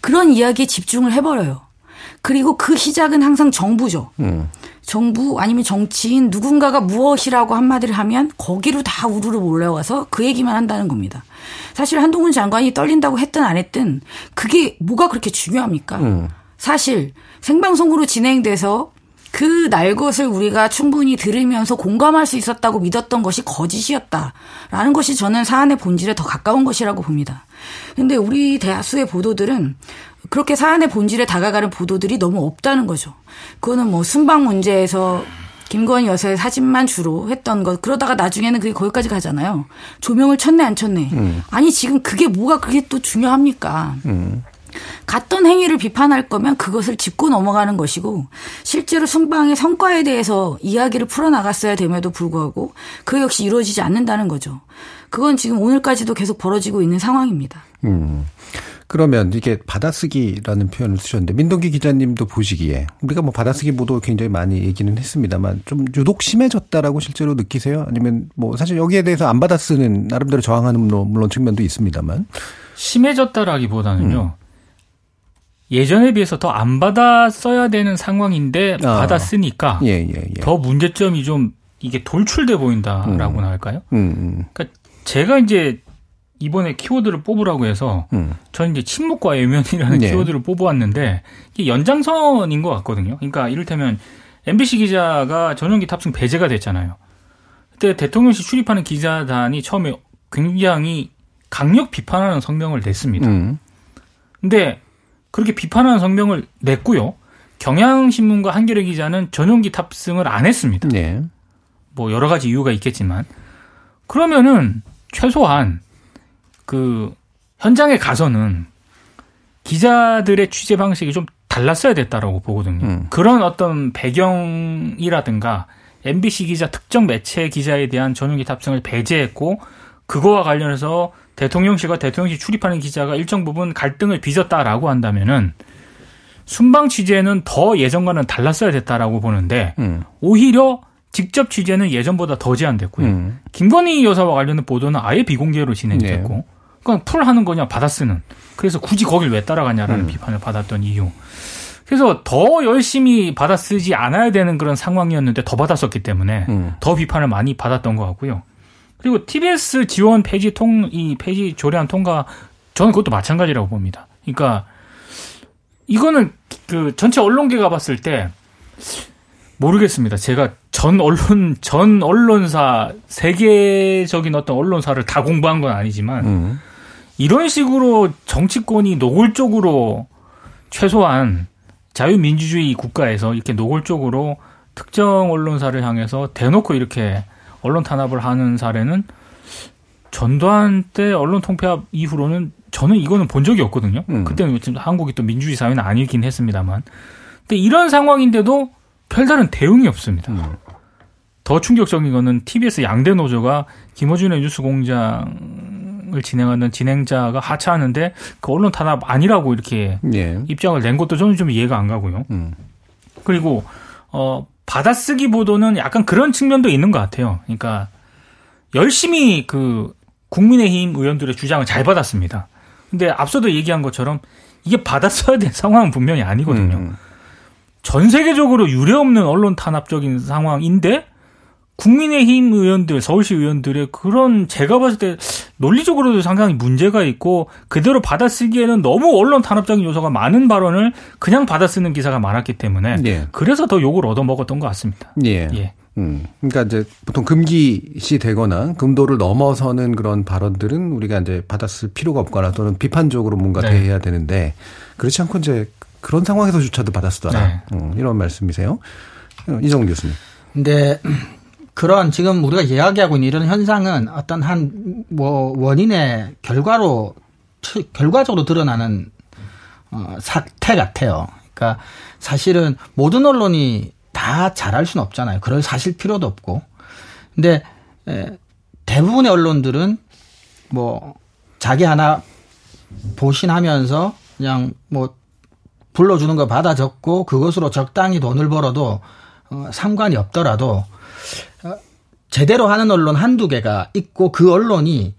그런 이야기에 집중을 해버려요. 그리고 그 시작은 항상 정부죠. 음. 정부 아니면 정치인 누군가가 무엇이라고 한마디를 하면 거기로 다 우르르 몰려와서 그 얘기만 한다는 겁니다. 사실 한동훈 장관이 떨린다고 했든 안 했든 그게 뭐가 그렇게 중요합니까? 음. 사실 생방송으로 진행돼서 그 날 것을 우리가 충분히 들으면서 공감할 수 있었다고 믿었던 것이 거짓이었다라는 것이 저는 사안의 본질에 더 가까운 것이라고 봅니다. 근데 우리 대다수의 보도들은 그렇게 사안의 본질에 다가가는 보도들이 너무 없다는 거죠. 그거는 뭐 순방 문제에서 김건희 여사의 사진만 주로 했던 것 그러다가 나중에는 그게 거기까지 가잖아요. 조명을 쳤네 안 쳤네. 음. 아니 지금 그게 뭐가 그게 또 중요합니까? 음. 갔던 행위를 비판할 거면 그것을 짚고 넘어가는 것이고 실제로 순방의 성과에 대해서 이야기를 풀어나갔어야 됨에도 불구하고 그 역시 이루어지지 않는다는 거죠. 그건 지금 오늘까지도 계속 벌어지고 있는 상황입니다. 음. 그러면 이게 받아쓰기라는 표현을 쓰셨는데 민동기 기자님도 보시기에 우리가 뭐 받아쓰기 보도 굉장히 많이 얘기는 했습니다만 좀 유독 심해졌다라고 실제로 느끼세요? 아니면 뭐 사실 여기에 대해서 안 받아쓰는 나름대로 저항하는 물론 측면도 있습니다만 심해졌다라기보다는요. 음. 예전에 비해서 더 안 받아 써야 되는 상황인데 아. 받아 쓰니까 예, 예, 예. 더 문제점이 좀 이게 돌출돼 보인다라고나 음. 할까요? 음, 음. 그러니까 제가 이제 이번에 키워드를 뽑으라고 해서 음. 저는 이제 침묵과 외면이라는 네. 키워드를 뽑아왔는데 이게 연장선인 것 같거든요. 그러니까 이를테면 MBC 기자가 전용기 탑승 배제가 됐잖아요. 그때 대통령실 출입하는 기자단이 처음에 굉장히 강력 비판하는 성명을 냈습니다. 음. 근데 그렇게 비판하는 성명을 냈고요. 경향신문과 한겨레 기자는 전용기 탑승을 안 했습니다. 네. 뭐 여러 가지 이유가 있겠지만 그러면은 최소한 그 현장에 가서는 기자들의 취재 방식이 좀 달랐어야 됐다라고 보거든요. 음. 그런 어떤 배경이라든가 MBC 기자 특정 매체 기자에 대한 전용기 탑승을 배제했고 그거와 관련해서 대통령실과 대통령실 출입하는 기자가 일정 부분 갈등을 빚었다라고 한다면은 순방 취재는 더 예전과는 달랐어야 됐다라고 보는데 음. 오히려 직접 취재는 예전보다 더 제한됐고요. 음. 김건희 여사와 관련된 보도는 아예 비공개로 진행됐고 네. 그러니까 풀 하는 거냐 받아 쓰는. 그래서 굳이 거길 왜 따라가냐라는 음. 비판을 받았던 이유. 그래서 더 열심히 받아 쓰지 않아야 되는 그런 상황이었는데 더 받았었기 때문에 음. 더 비판을 많이 받았던 것 같고요. 그리고 TBS 지원 폐지 통, 이 폐지 조례안 통과, 저는 그것도 마찬가지라고 봅니다. 그러니까, 이거는 그 전체 언론계가 봤을 때, 모르겠습니다. 제가 전 언론, 전 언론사, 세계적인 어떤 언론사를 다 공부한 건 아니지만, 음. 이런 식으로 정치권이 노골적으로 최소한 자유민주주의 국가에서 이렇게 노골적으로 특정 언론사를 향해서 대놓고 이렇게 언론 탄압을 하는 사례는 전두환 때 언론 통폐합 이후로는 저는 이거는 본 적이 없거든요. 음. 그때는 한국이 또 민주주의 사회는 아니긴 했습니다만. 근데 이런 상황인데도 별다른 대응이 없습니다. 음. 더 충격적인 거는 TBS 양대 노조가 김어준의 뉴스 공장 을 진행하는 진행자가 하차하는데 그 언론 탄압 아니라고 이렇게 예. 입장을 낸 것도 저는 좀 이해가 안 가고요. 음. 그리고 어 받아쓰기 보도는 약간 그런 측면도 있는 것 같아요. 그러니까 열심히 그 국민의힘 의원들의 주장을 잘 받았습니다. 근데 앞서도 얘기한 것처럼 이게 받았어야 될 상황은 분명히 아니거든요. 음. 전 세계적으로 유례 없는 언론 탄압적인 상황인데 국민의힘 의원들, 서울시 의원들의 그런 제가 봤을 때 논리적으로도 상당히 문제가 있고 그대로 받아쓰기에는 너무 언론 탄압적인 요소가 많은 발언을 그냥 받아쓰는 기사가 많았기 때문에 예. 그래서 더 욕을 얻어먹었던 것 같습니다. 예. 예. 음, 그러니까 이제 보통 금기시 되거나 금도를 넘어서는 그런 발언들은 우리가 이제 받았을 필요가 없거나 또는 비판적으로 뭔가 네. 대해야 되는데 그렇지 않고 이제 그런 상황에서조차도 받아쓰더라. 네. 음, 이런 말씀이세요. 이정 교수님. 근데 그런 지금 우리가 이야기하고 있는 이런 현상은 어떤 한 뭐 원인의 결과로 결과적으로 드러나는 어, 사태 같아요. 그러니까 사실은 모든 언론이 다 잘할 수는 없잖아요. 그럴 사실 필요도 없고. 근데 에, 대부분의 언론들은 뭐 자기 하나 보신하면서 그냥 뭐 불러주는 거 받아 적고 그것으로 적당히 돈을 벌어도 어, 상관이 없더라도 어, 제대로 하는 언론 한두 개가 있고 그 언론이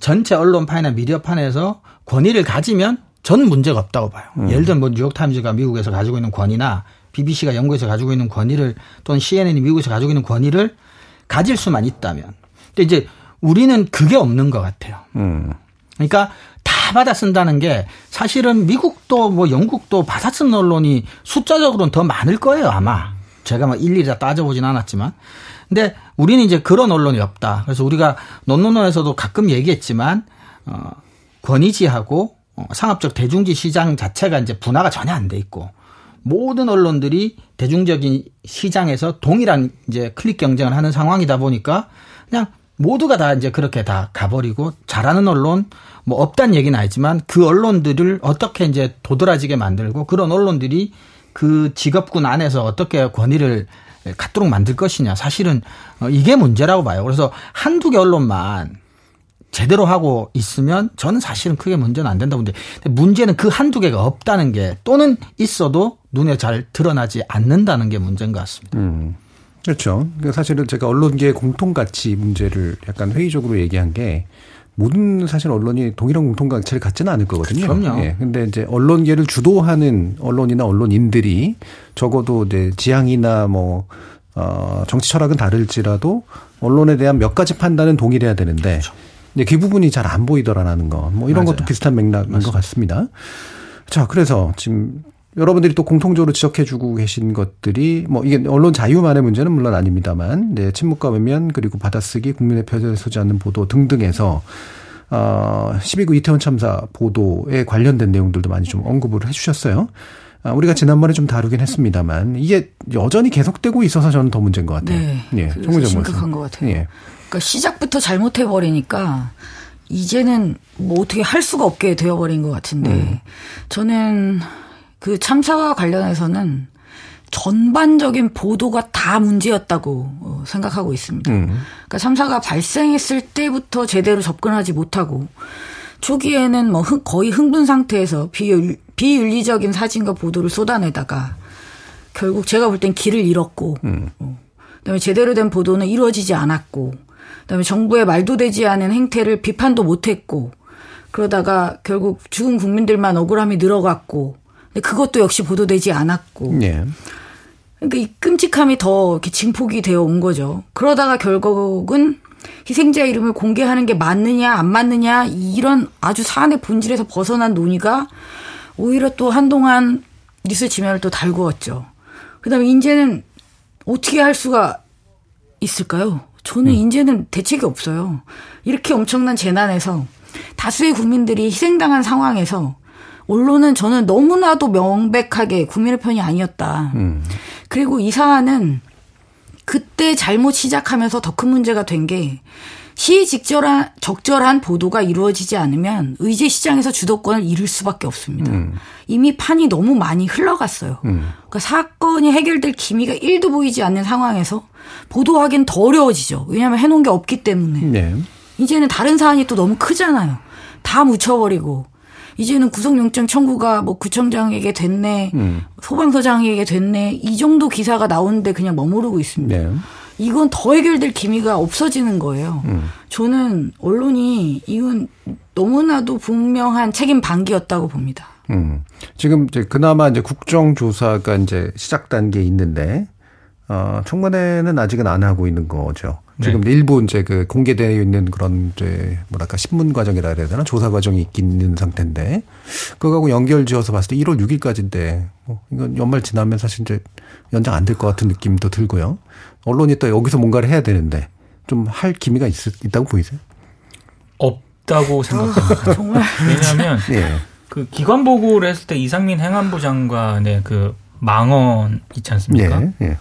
전체 언론판이나 미디어판에서 권위를 가지면 전 문제가 없다고 봐요. 음. 예를 들면 뭐 뉴욕타임즈가 미국에서 가지고 있는 권위나 BBC가 영국에서 가지고 있는 권위를 또는 CNN이 미국에서 가지고 있는 권위를 가질 수만 있다면. 근데 이제 우리는 그게 없는 것 같아요. 음. 그러니까 다 받아 쓴다는 게 사실은 미국도 뭐 영국도 받아 쓴 언론이 숫자적으로는 더 많을 거예요 아마. 제가 막 일일이 다 따져보진 않았지만. 근데 우리는 이제 그런 언론이 없다. 그래서 우리가 논논논에서도 가끔 얘기했지만 어 권위지하고 어, 상업적 대중지 시장 자체가 이제 분화가 전혀 안 돼 있고 모든 언론들이 대중적인 시장에서 동일한 이제 클릭 경쟁을 하는 상황이다 보니까 그냥 모두가 다 이제 그렇게 다 가버리고 잘하는 언론 뭐 없단 얘기는 아니지만 그 언론들을 어떻게 이제 도드라지게 만들고 그런 언론들이 그 직업군 안에서 어떻게 권위를 갖도록 만들 것이냐 사실은 어, 이게 문제라고 봐요. 그래서 한두 개 언론만 제대로 하고 있으면 저는 사실은 크게 문제는 안 된다고 보는데 문제는 그 한두 개가 없다는 게 또는 있어도 눈에 잘 드러나지 않는다는 게 문제인 것 같습니다. 음. 그렇죠. 그러니까 사실은 제가 언론계의 공통가치 문제를 약간 회의적으로 얘기한 게 모든 사실 언론이 동일한 공통가치를 갖지는 않을 거거든요. 그럼요. 예. 근데 이제 언론계를 주도하는 언론이나 언론인들이 적어도 이제 지향이나 뭐, 어, 정치 철학은 다를지라도 언론에 대한 몇 가지 판단은 동일해야 되는데 그렇죠. 이제 그 부분이 잘 안 보이더라라는 거. 뭐 이런 맞아요. 것도 비슷한 맥락인 맞습니다. 것 같습니다. 자, 그래서 지금 여러분들이 또 공통적으로 지적해주고 계신 것들이 뭐 이게 언론 자유만의 문제는 물론 아닙니다만, 네, 침묵과 외면 그리고 받아쓰기, 국민의 표현을 서지 않는 보도 등등에서 어, 12구 이태원 참사 보도에 관련된 내용들도 많이 좀 언급을 해주셨어요. 아, 우리가 지난번에 좀 다루긴 했습니다만 이게 여전히 계속되고 있어서 저는 더 문제인 것 같아요. 네, 예, 심각한 것 같아요. 예. 그러니까 시작부터 잘못해 버리니까 이제는 뭐 어떻게 할 수가 없게 되어버린 것 같은데 음. 저는 그 참사와 관련해서는 전반적인 보도가 다 문제였다고 어, 생각하고 있습니다. 음. 그러니까 참사가 발생했을 때부터 제대로 접근하지 못하고 초기에는 뭐 거의 흥분 상태에서 비윤, 비윤리적인 사진과 보도를 쏟아내다가 결국 제가 볼 땐 길을 잃었고 음. 어, 그다음에 제대로 된 보도는 이루어지지 않았고 그다음에 정부의 말도 되지 않은 행태를 비판도 못했고 그러다가 결국 죽은 국민들만 억울함이 늘어갔고 근데 그것도 역시 보도되지 않았고 네. 그러니까 이 끔찍함이 더 이렇게 증폭이 되어 온 거죠. 그러다가 결국은 희생자 이름을 공개하는 게 맞느냐 안 맞느냐 이런 아주 사안의 본질에서 벗어난 논의가 오히려 또 한동안 뉴스 지면을 또 달구었죠. 그다음에 이제는 어떻게 할 수가 있을까요? 저는 음. 이제는 대책이 없어요. 이렇게 엄청난 재난에서 다수의 국민들이 희생당한 상황에서 언론은 저는 너무나도 명백하게 국민의 편이 아니었다. 음. 그리고 이 사안은 그때 잘못 시작하면서 더 큰 문제가 된 게 시직절한 적절한 보도가 이루어지지 않으면 의제 시장에서 주도권을 잃을 수밖에 없습니다. 음. 이미 판이 너무 많이 흘러갔어요. 음. 그러니까 사건이 해결될 기미가 1도 보이지 않는 상황에서 보도하기는 더 어려워지죠. 왜냐하면 해놓은 게 없기 때문에. 네. 이제는 다른 사안이 또 너무 크잖아요. 다 묻혀버리고. 이제는 구속영장 청구가 뭐 구청장에게 됐네, 음. 소방서장에게 됐네, 이 정도 기사가 나오는데 그냥 머무르고 있습니다. 네. 이건 더 해결될 기미가 없어지는 거예요. 음. 저는 언론이 이건 너무나도 분명한 책임 방기였다고 봅니다. 음. 지금 이제 그나마 이제 국정조사가 이제 시작 단계에 있는데, 어, 청문회는 아직은 안 하고 있는 거죠. 지금 네. 일부 이제 그 공개되어 있는 그런 이제 뭐랄까 신문 과정이라 해야 되나 조사 과정이 있는 상태인데 그거하고 연결 지어서 봤을 때 1월 6일까지인데 뭐 이건 연말 지나면 사실 이제 연장 안 될 것 같은 느낌도 들고요. 언론이 또 여기서 뭔가를 해야 되는데 좀 할 기미가 있, 있다고 보이세요? 없다고 생각합니다. 정말 왜냐하면 예. 그 기관 보고를 했을 때 이상민 행안부 장관의 그 망언 있지 않습니까? 예. 예.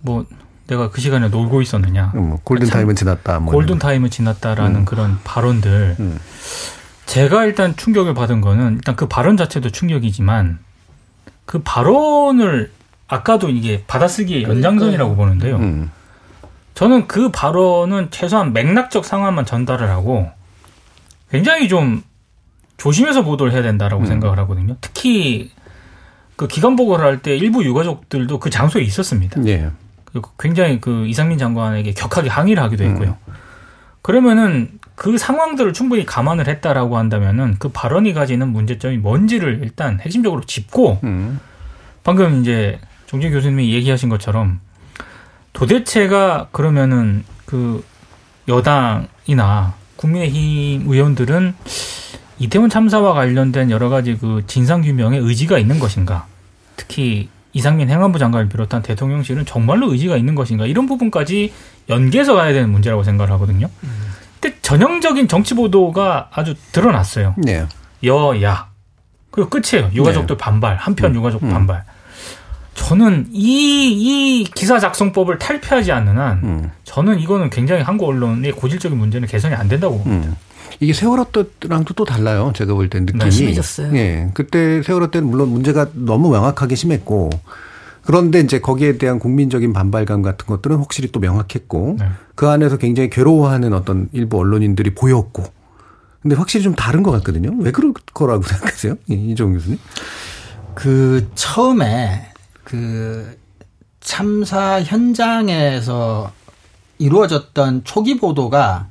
뭐 내가 그 시간에 놀고 있었느냐. 음, 골든 타임은 지났다. 뭐 골든 타임은 지났다라는 그런 발언들. 음. 제가 일단 충격을 받은 거는 일단 그 발언 자체도 충격이지만 그 발언을 아까도 이게 받아쓰기의 연장선이라고 보는데요. 거. 음. 저는 그 발언은 최소한 맥락적 상황만 전달을 하고 굉장히 좀 조심해서 보도를 해야 된다라고 생각을 하거든요. 특히 그 기관 보고를 할 때 일부 유가족들도 그 장소에 있었습니다. 예. 그리고 굉장히 그 이상민 장관에게 격하게 항의를 하기도 했고요. 그러면은 그 상황들을 충분히 감안을 했다라고 한다면은 그 발언이 가지는 문제점이 뭔지를 일단 핵심적으로 짚고 음. 방금 이제 정진 교수님이 얘기하신 것처럼 도대체가 그러면은 그 여당이나 국민의힘 의원들은 이태원 참사와 관련된 여러 가지 그 진상 규명에 의지가 있는 것인가? 특히 이상민 행안부 장관을 비롯한 대통령실은 정말로 의지가 있는 것인가? 이런 부분까지 연계해서 가야 되는 문제라고 생각을 하거든요. 근데 전형적인 정치 보도가 아주 드러났어요. 예. 여야 그리고 끝이에요. 유가족들 반발 한편 유가족 반발. 저는 이, 이 기사 작성법을 탈피하지 않는 한 음. 저는 이거는 굉장히 한국 언론의 고질적인 문제는 개선이 안 된다고 봅니다. 음. 이게 세월호 때랑도 또 달라요. 제가 볼 때 느낌이. 네, 심해졌어요. 예. 그때 세월호 때는 물론 문제가 너무 명확하게 심했고 그런데 이제 거기에 대한 국민적인 반발감 같은 것들은 확실히 또 명확했고 네. 그 안에서 굉장히 괴로워하는 어떤 일부 언론인들이 보였고 근데 확실히 좀 다른 것 같거든요. 왜 그럴 거라고 생각하세요? 이- 이종훈 교수님? 그 처음에 그 참사 현장에서 이루어졌던 초기 보도가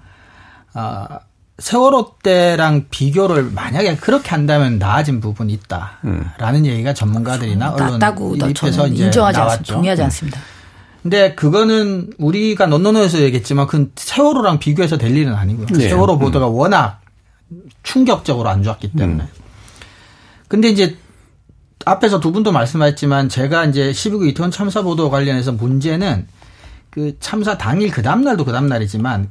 아 세월호 때랑 비교를 만약에 그렇게 한다면 나아진 부분이 있다라는 얘기가 전문가들이나 언론 낫다고 입에서 이제 인정하지 나왔죠. 않습니다. 동의하지 음. 않습니다. 근데 그거는 우리가 논논에서 얘기했지만 그 세월호랑 비교해서 될 일은 아니고요. 네. 세월호 보도가 워낙 충격적으로 안 좋았기 때문에. 근데 이제 앞에서 두 분도 말씀하셨지만 제가 이제 12구 이태원 참사 보도 관련해서 문제는 그 참사 당일 그 다음날도 그 다음날이지만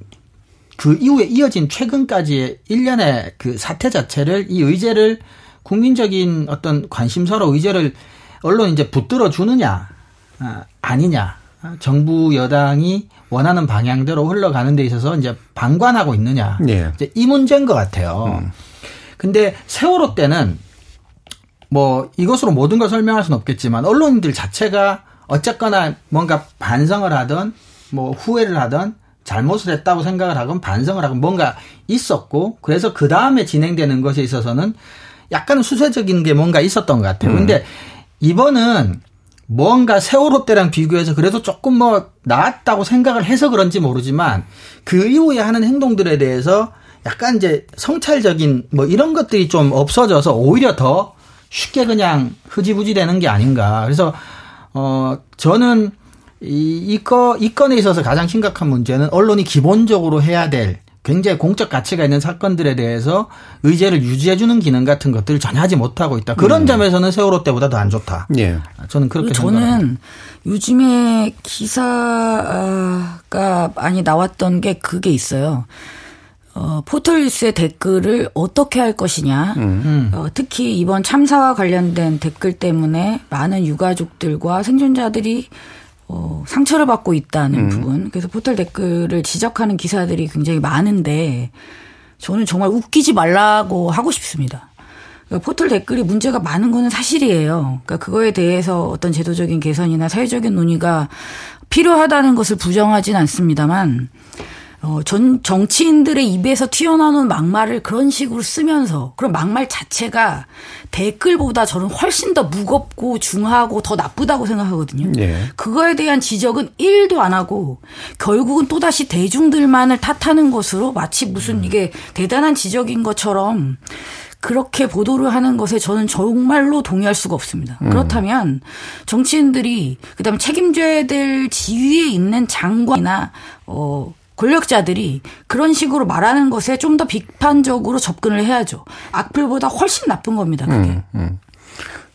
그 이후에 이어진 최근까지의 일련의 그 사태 자체를 이 의제를 국민적인 어떤 관심사로 의제를 언론이 이제 붙들어 주느냐 아, 아니냐 아, 정부 여당이 원하는 방향대로 흘러가는 데 있어서 이제 방관하고 있느냐 예. 이제 이 문제인 것 같아요. 근데 세월호 때는 뭐 이것으로 모든 걸 설명할 수는 없겠지만 언론인들 자체가 어쨌거나 뭔가 반성을 하든 뭐 후회를 하든 잘못을 했다고 생각을 하건 반성을 하건 뭔가 있었고 그래서 그 다음에 진행되는 것에 있어서는 약간 수세적인 게 뭔가 있었던 것 같아요. 근데 이번은 뭔가 세월호 때랑 비교해서 그래도 조금 뭐 나았다고 생각을 해서 그런지 모르지만 그 이후에 하는 행동들에 대해서 약간 이제 성찰적인 뭐 이런 것들이 좀 없어져서 오히려 더 쉽게 그냥 흐지부지 되는 게 아닌가. 그래서 어 저는 이 이 거 이 건에 있어서 가장 심각한 문제는 언론이 기본적으로 해야 될 굉장히 공적 가치가 있는 사건들에 대해서 의제를 유지해주는 기능 같은 것들을 전혀 하지 못하고 있다. 그런 점에서는 세월호 때보다 더 안 좋다. 예. 저는 그렇게 그리고 생각합니다. 저는 요즘에 기사가 많이 나왔던 게 그게 있어요. 어, 포털뉴스의 댓글을 어떻게 할 것이냐. 음. 어, 특히 이번 참사와 관련된 댓글 때문에 많은 유가족들과 생존자들이 어, 상처를 받고 있다는 부분. 그래서 포털 댓글을 지적하는 기사들이 굉장히 많은데 저는 정말 웃기지 말라고 하고 싶습니다. 그러니까 포털 댓글이 문제가 많은 거는 사실이에요. 그러니까 그거에 대해서 어떤 제도적인 개선이나 사회적인 논의가 필요하다는 것을 부정하진 않습니다만 어, 전 정치인들의 입에서 튀어나오는 막말을 그런 식으로 쓰면서 그런 막말 자체가 댓글보다 저는 훨씬 더 무겁고 중하고 더 나쁘다고 생각하거든요. 예. 그거에 대한 지적은 1도 안 하고 결국은 또다시 대중들만을 탓하는 것으로 마치 무슨 이게 대단한 지적인 것처럼 그렇게 보도를 하는 것에 저는 정말로 동의할 수가 없습니다. 음. 그렇다면 정치인들이 그다음에 책임져야 될 지위에 있는 장관이나 어 권력자들이 그런 식으로 말하는 것에 좀 더 비판적으로 접근을 해야죠. 악플보다 훨씬 나쁜 겁니다. 그게. 음.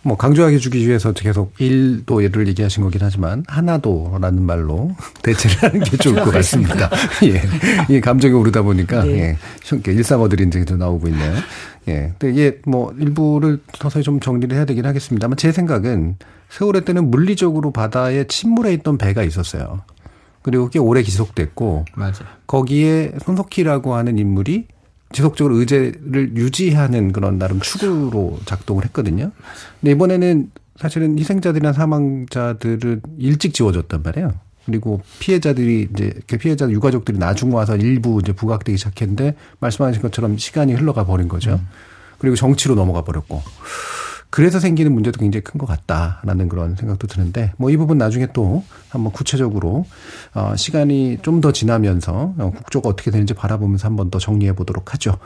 뭐 강조하게 주기 위해서 계속 일도를 얘기하신 거긴 하지만 하나도라는 말로 대체를 하는 게 좋을 것 같습니다. 예. 이 감정이 오르다 보니까 네. 예. 쉽게 일상어들이 이제 나오고 있네요. 예. 근데 이게 뭐 일부를 서서히 좀 정리를 해야 되긴 하겠습니다만 제 생각은 세월의 때는 물리적으로 바다에 침몰해 있던 배가 있었어요. 그리고 그게 오래 지속됐고 맞아요. 거기에 손석희라고 하는 인물이 지속적으로 의제를 유지하는 그런 나름 축으로 작동을 했거든요. 근데 이번에는 사실은 희생자들이나 사망자들은 일찍 지워졌단 말이에요. 그리고 피해자들이 이제 그 피해자 유가족들이 나중 와서 일부 이제 부각되기 시작했는데 말씀하신 것처럼 시간이 흘러가 버린 거죠. 그리고 정치로 넘어가 버렸고. 그래서 생기는 문제도 굉장히 큰 것 같다라는 그런 생각도 드는데 뭐 이 부분 나중에 또 한번 구체적으로 어 시간이 좀 더 지나면서 어, 국조가 어떻게 되는지 바라보면서 한번 더 정리해 보도록 하죠.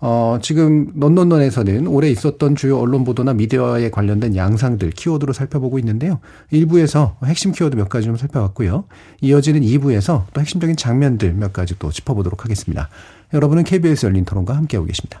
어 지금 넌논논에서는 올해 있었던 주요 언론 보도나 미디어에 관련된 양상들 키워드로 살펴보고 있는데요. 1부에서 핵심 키워드 몇 가지 좀 살펴봤고요. 이어지는 2부에서 또 핵심적인 장면들 몇 가지 또 짚어보도록 하겠습니다. 여러분은 KBS 열린 토론과 함께하고 계십니다.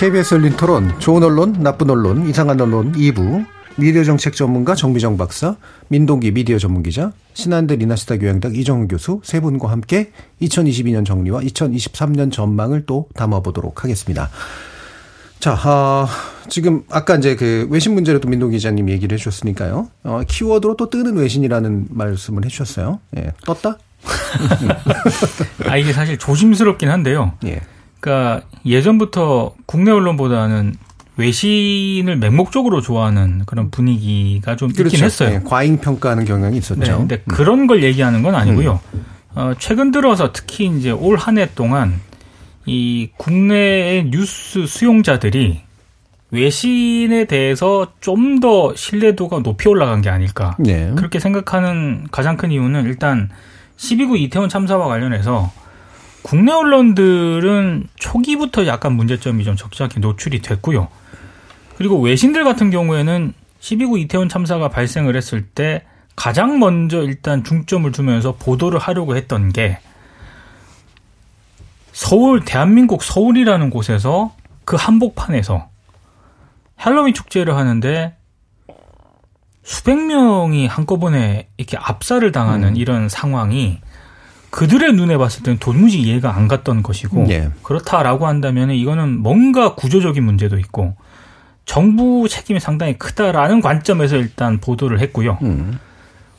KBS 열린 토론, 좋은 언론, 나쁜 언론, 이상한 언론 2부, 미디어 정책 전문가 정비정 박사, 민동기 미디어 전문 기자, 신한대 리나시타 교양대 이정훈 교수 세 분과 함께 2022년 정리와 2023년 전망을 또 담아보도록 하겠습니다. 자, 아, 지금 아까 이제 그 외신 문제로 또 민동 기자님 얘기를 해주셨으니까요. 어, 키워드로 또 뜨는 외신이라는 말씀을 해주셨어요. 예, 떴다? 아 이게 사실 조심스럽긴 한데요. 예. 그러니까 예전부터 국내 언론보다는 외신을 맹목적으로 좋아하는 그런 분위기가 좀 있긴 했어요. 예, 과잉 평가하는 경향이 있었죠. 네, 근데 그런 걸 얘기하는 건 아니고요. 어, 최근 들어서 특히 이제 올 한 해 동안 이 국내의 뉴스 수용자들이 외신에 대해서 좀 더 신뢰도가 높이 올라간 게 아닐까. 네. 그렇게 생각하는 가장 큰 이유는 일단 12구 이태원 참사와 관련해서 국내 언론들은 초기부터 약간 문제점이 좀 적잖게 노출이 됐고요. 그리고 외신들 같은 경우에는 12구 이태원 참사가 발생을 했을 때 가장 먼저 일단 중점을 주면서 보도를 하려고 했던 게 서울, 대한민국 서울이라는 곳에서 그 한복판에서 할로윈 축제를 하는데 수백 명이 한꺼번에 이렇게 압살을 당하는 이런 상황이 그들의 눈에 봤을 때는 도무지 이해가 안 갔던 것이고 예. 그렇다라고 한다면 이거는 뭔가 구조적인 문제도 있고 정부 책임이 상당히 크다라는 관점에서 일단 보도를 했고요. 음.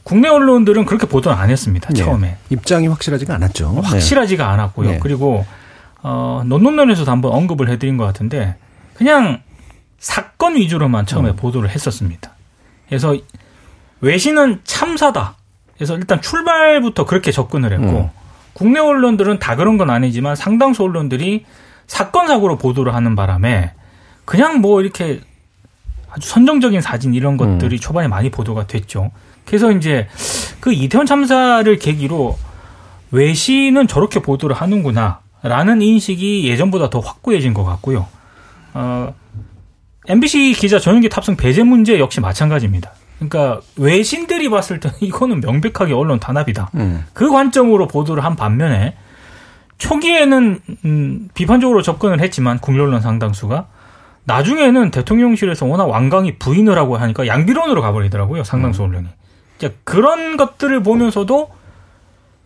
국내 언론들은 그렇게 보도는 안 했습니다. 예. 처음에 입장이 확실하지가 않았죠. 네. 확실하지가 않았고요. 네. 그리고 어 논논논에서도 한번 언급을 해드린 것 같은데 그냥 사건 위주로만 처음에 음. 보도를 했었습니다. 그래서 외신은 참사다. 그래서 일단 출발부터 그렇게 접근을 했고 음. 국내 언론들은 다 그런 건 아니지만 상당수 언론들이 사건 사고로 보도를 하는 바람에 그냥 뭐 이렇게 아주 선정적인 사진 이런 것들이 초반에 많이 보도가 됐죠. 그래서 이제 그 이태원 참사를 계기로 외신은 저렇게 보도를 하는구나라는 인식이 예전보다 더 확고해진 것 같고요. 어, MBC 기자 전용기 탑승 배제 문제 역시 마찬가지입니다. 그러니까 외신들이 봤을 때는 이거는 명백하게 언론 탄압이다. 음. 그 관점으로 보도를 한 반면에 초기에는 음, 비판적으로 접근을 했지만 국내 언론 상당수가 나중에는 대통령실에서 워낙 완강히 부인을 하고 하니까 양비론으로 가버리더라고요 상당수 언론이. 이제 그런 것들을 보면서도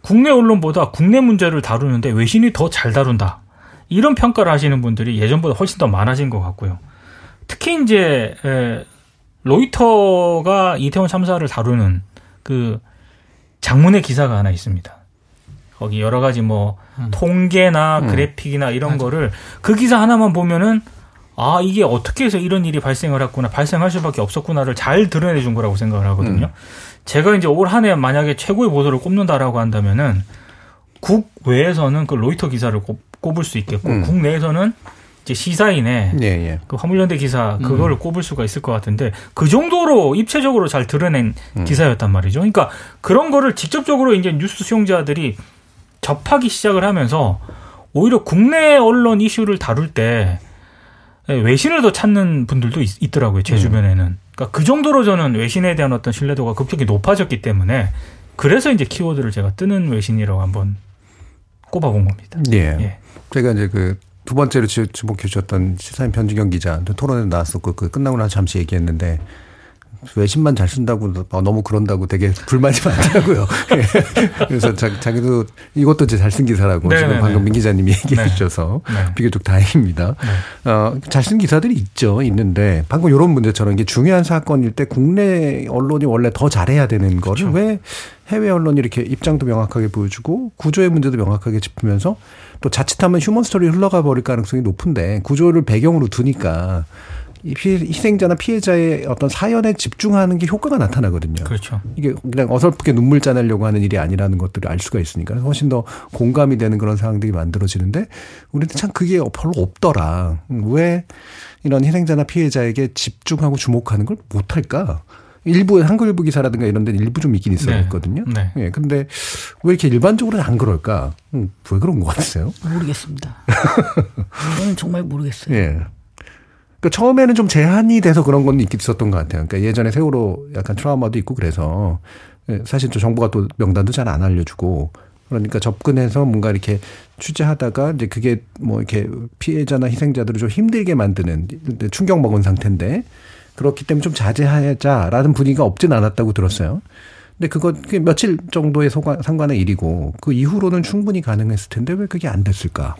국내 언론보다 국내 문제를 다루는데 외신이 더 잘 다룬다. 이런 평가를 하시는 분들이 예전보다 훨씬 더 많아진 것 같고요. 특히 이제 에, 로이터가 이태원 참사를 다루는 그 장문의 기사가 하나 있습니다. 거기 여러 가지 뭐 음. 통계나 음. 그래픽이나 이런 맞아. 거를 그 기사 하나만 보면은 아 이게 어떻게 해서 이런 일이 발생을 했구나 발생할 수밖에 없었구나를 잘 드러내 준 거라고 생각을 하거든요. 음. 제가 이제 올 한 해 만약에 최고의 보도를 꼽는다라고 한다면은 국 외에서는 그 로이터 기사를 꼽 을 수 있겠고 음. 국 내에서는 이제 시사인의 예, 예. 그 화물연대 기사 그거를 음. 꼽을 수가 있을 것 같은데 그 정도로 입체적으로 잘 드러낸 음. 기사였단 말이죠. 그러니까 그런 거를 직접적으로 이제 뉴스 수용자들이 접하기 시작을 하면서 오히려 국내 언론 이슈를 다룰 때 외신을 더 찾는 분들도 있, 더라고요제 음. 주변에는. 그러니까 그 정도로 저는 외신에 대한 어떤 신뢰도가 급격히 높아졌기 때문에 그래서 이제 키워드를 제가 뜨는 외신이라고 한번 꼽아본 겁니다. 예. 예. 제가 이제 그 두 번째로 주목해 주셨던 시사인 변주경 기자 토론에 나왔었고 그 끝나고 나서 잠시 얘기했는데 외신만 잘 쓴다고 너무 그런다고 되게 불만이 많더라고요. 예. 그래서 자, 기도 이것도 제 잘쓴 기사라고 네네네. 지금 방금 민 기자님이 얘기해 네. 주셔서 네. 비교적 다행입니다. 네. 어, 잘 쓴 기사들이 있죠. 있는데 방금 이런 문제처럼 이게 중요한 사건일 때 국내 언론이 원래 더 잘해야 되는 거를 그렇죠. 왜 해외 언론이 이렇게 입장도 명확하게 보여주고 구조의 문제도 명확하게 짚으면서 또 자칫하면 human story 흘러가 버릴 가능성이 높은데 구조를 배경으로 두니까 희생자나 피해자의 어떤 사연에 집중하는 게 효과가 나타나거든요. 그렇죠. 이게 그냥 어설프게 눈물 짜내려고 하는 일이 아니라는 것들을 알 수가 있으니까 훨씬 더 공감이 되는 그런 상황들이 만들어지는데 우리는 참 그게 별로 없더라. 왜 이런 희생자나 피해자에게 집중하고 주목하는 걸 못할까? 일부 한글일보 기사라든가 이런 데는 일부 좀 있긴 있었거든요. 네. 네. 예. 근데 왜 이렇게 일반적으로는 안 그럴까? 음, 왜 그런 것 같으세요? 모르겠습니다. 저는 정말 모르겠어요. 예. 그러니까 처음에는 좀 제한이 돼서 그런 건 있었던 것 같아요. 그러니까 예전에 세월호 약간 트라우마도 있고 그래서 예, 사실 또 정부가 또 명단도 잘 안 알려주고 그러니까 접근해서 뭔가 이렇게 취재하다가 이제 그게 뭐 이렇게 피해자나 희생자들을 좀 힘들게 만드는 충격 먹은 상태인데 그렇기 때문에 좀 자제하자라는 분위기가 없진 않았다고 들었어요. 근데 그거 며칠 정도의 상관의 일이고 그 이후로는 충분히 가능했을 텐데 왜 그게 안 됐을까?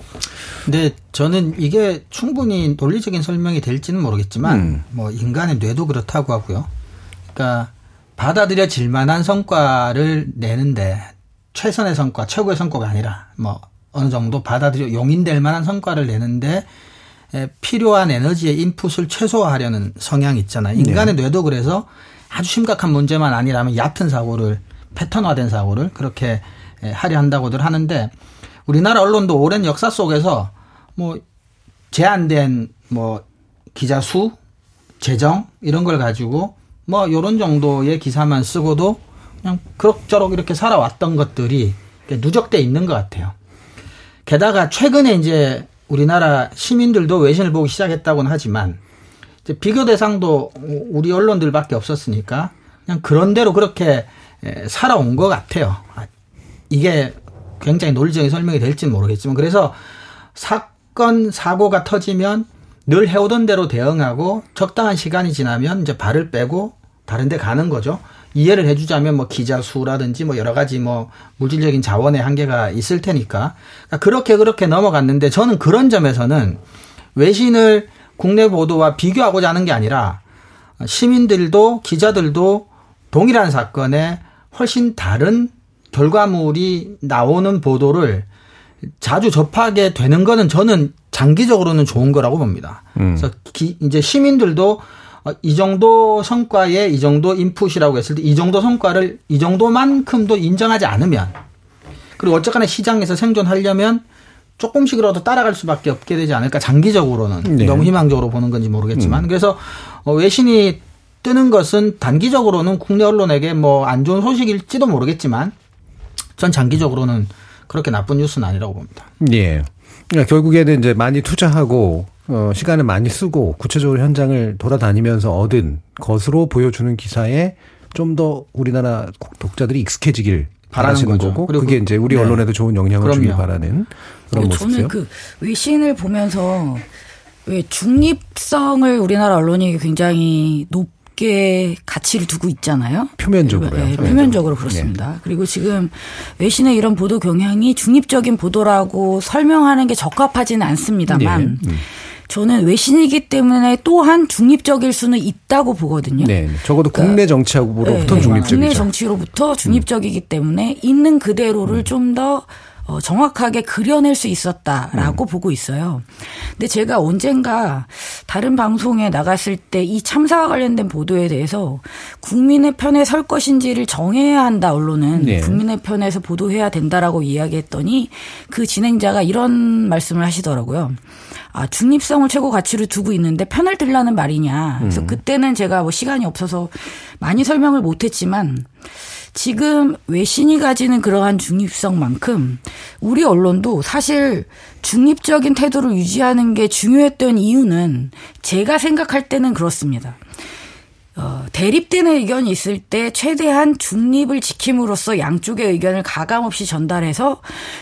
근데 저는 이게 충분히 논리적인 설명이 될지는 모르겠지만 음. 뭐 인간의 뇌도 그렇다고 하고요. 그러니까 받아들여질 만한 성과를 내는데 최선의 성과, 최고의 성과가 아니라 뭐 어느 정도 받아들여 용인될 만한 성과를 내는데 필요한 에너지의 인풋을 최소화하려는 성향이 있잖아요. 인간의 네. 뇌도 그래서 아주 심각한 문제만 아니라면 얕은 사고를 패턴화된 사고를 그렇게 하려 한다고들 하는데 우리나라 언론도 오랜 역사 속에서 뭐 제한된 뭐 기자 수, 재정 이런 걸 가지고 뭐 요런 정도의 기사만 쓰고도 그냥 그럭저럭 이렇게 살아왔던 것들이 누적돼 있는 것 같아요. 게다가 최근에 이제 우리나라 시민들도 외신을 보기 시작했다고는 하지만 비교 대상도 우리 언론들밖에 없었으니까 그냥 그런대로 그렇게 살아온 것 같아요. 아, 이게 굉장히 논리적인 설명이 될지는 모르겠지만 그래서 사건 사고가 터지면 늘 해오던 대로 대응하고 적당한 시간이 지나면 이제 발을 빼고 다른 데 가는 거죠. 이해를 해주자면 뭐 기자 수라든지 뭐 여러 가지 뭐 물질적인 자원의 한계가 있을 테니까 그러니까 그렇게 그렇게 넘어갔는데 저는 그런 점에서는 외신을 국내 보도와 비교하고자 하는 게 아니라 시민들도 기자들도 동일한 사건에 훨씬 다른 결과물이 나오는 보도를 자주 접하게 되는 거는 저는 장기적으로는 좋은 거라고 봅니다. 음. 그래서 기, 이제 시민들도 이 정도 성과에 이 정도 인풋이라고 했을 때 이 정도 성과를 이 정도만큼도 인정하지 않으면 그리고 어쨌거나 시장에서 생존하려면 조금씩이라도 따라갈 수밖에 없게 되지 않을까 장기적으로는 네. 너무 희망적으로 보는 건지 모르겠지만 음. 그래서 어, 외신이 뜨는 것은 단기적으로는 국내 언론에게 뭐 안 좋은 소식일지도 모르겠지만 전 장기적으로는 그렇게 나쁜 뉴스는 아니라고 봅니다. 예. 그러니까 결국에는 이제 많이 투자하고 어, 시간을 많이 쓰고 구체적으로 현장을 돌아다니면서 얻은 것으로 보여주는 기사에 좀 더 우리나라 독자들이 익숙해지길 바라시는 거고 그게 이제 우리 네. 언론에도 좋은 영향을 그럼요. 주길 바라는 그런 모습이요. 저는 그 외신을 보면서 왜 중립성을 우리나라 언론이 굉장히 높게 가치를 두고 있잖아요. 표면적으로. 네, 표면적으로 그렇습니다. 네. 그리고 지금 외신의 이런 보도 경향이 중립적인 보도라고 설명하는 게 적합하지는 않습니다만 네. 음. 저는 외신이기 때문에 또한 중립적일 수는 있다고 보거든요. 네. 적어도 그러니까 국내 정치하고로부터 네, 중립적이죠. 음. 국내 정치로부터 중립적이기 때문에 있는 그대로를 좀더 어, 정확하게 그려낼 수 있었다라고 음. 보고 있어요. 근데 제가 언젠가 다른 방송에 나갔을 때 이 참사와 관련된 보도에 대해서 국민의 편에 설 것인지를 정해야 한다 언론은 네. 국민의 편에서 보도해야 된다라고 이야기했더니 그 진행자가 이런 말씀을 하시더라고요. 아, 중립성을 최고 가치로 두고 있는데 편을 들라는 말이냐. 그래서 음. 그때는 제가 뭐 시간이 없어서 많이 설명을 못했지만 지금 외신이 가지는 그러한 중립성만큼 우리 언론도 사실 중립적인 태도를 유지하는 게 중요했던 이유는 제가 생각할 때는 그렇습니다. 어, 대립되는 의견이 있을 때 최대한 중립을 지킴으로써 양쪽의 의견을 가감없이 전달해서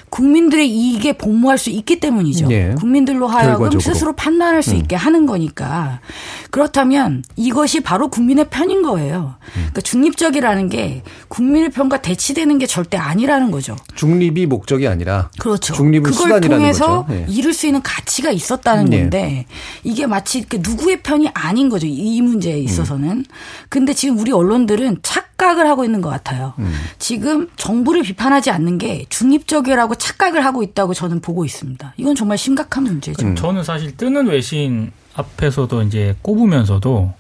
국민들의 이익에 복무할 수 있기 때문이죠. 예. 국민들로 하여금 결과적으로. 스스로 판단할 수 있게 하는 거니까. 그렇다면 이것이 바로 국민의 편인 거예요. 그러니까 중립적이라는 게 국민의 편과 대치되는 게 절대 아니라는 거죠. 중립이 목적이 아니라 그렇죠. 중립은 그걸 통해서. 예. 이룰 수 있는 가치가 있었다는 예. 건데 이게 마치 이렇게 누구의 편이 아닌 거죠. 이 문제에 음. 있어서는. 근데 지금 우리 언론들은 착각을 하고 있는 것 같아요. 음. 지금 정부를 비판하지 않는 게 중립적이라고 착각을 하고 있다고 저는 보고 있습니다. 이건 정말 심각한 문제죠. 음. 저는 사실 뜨는 외신 앞에서도 이제 꼽으면서도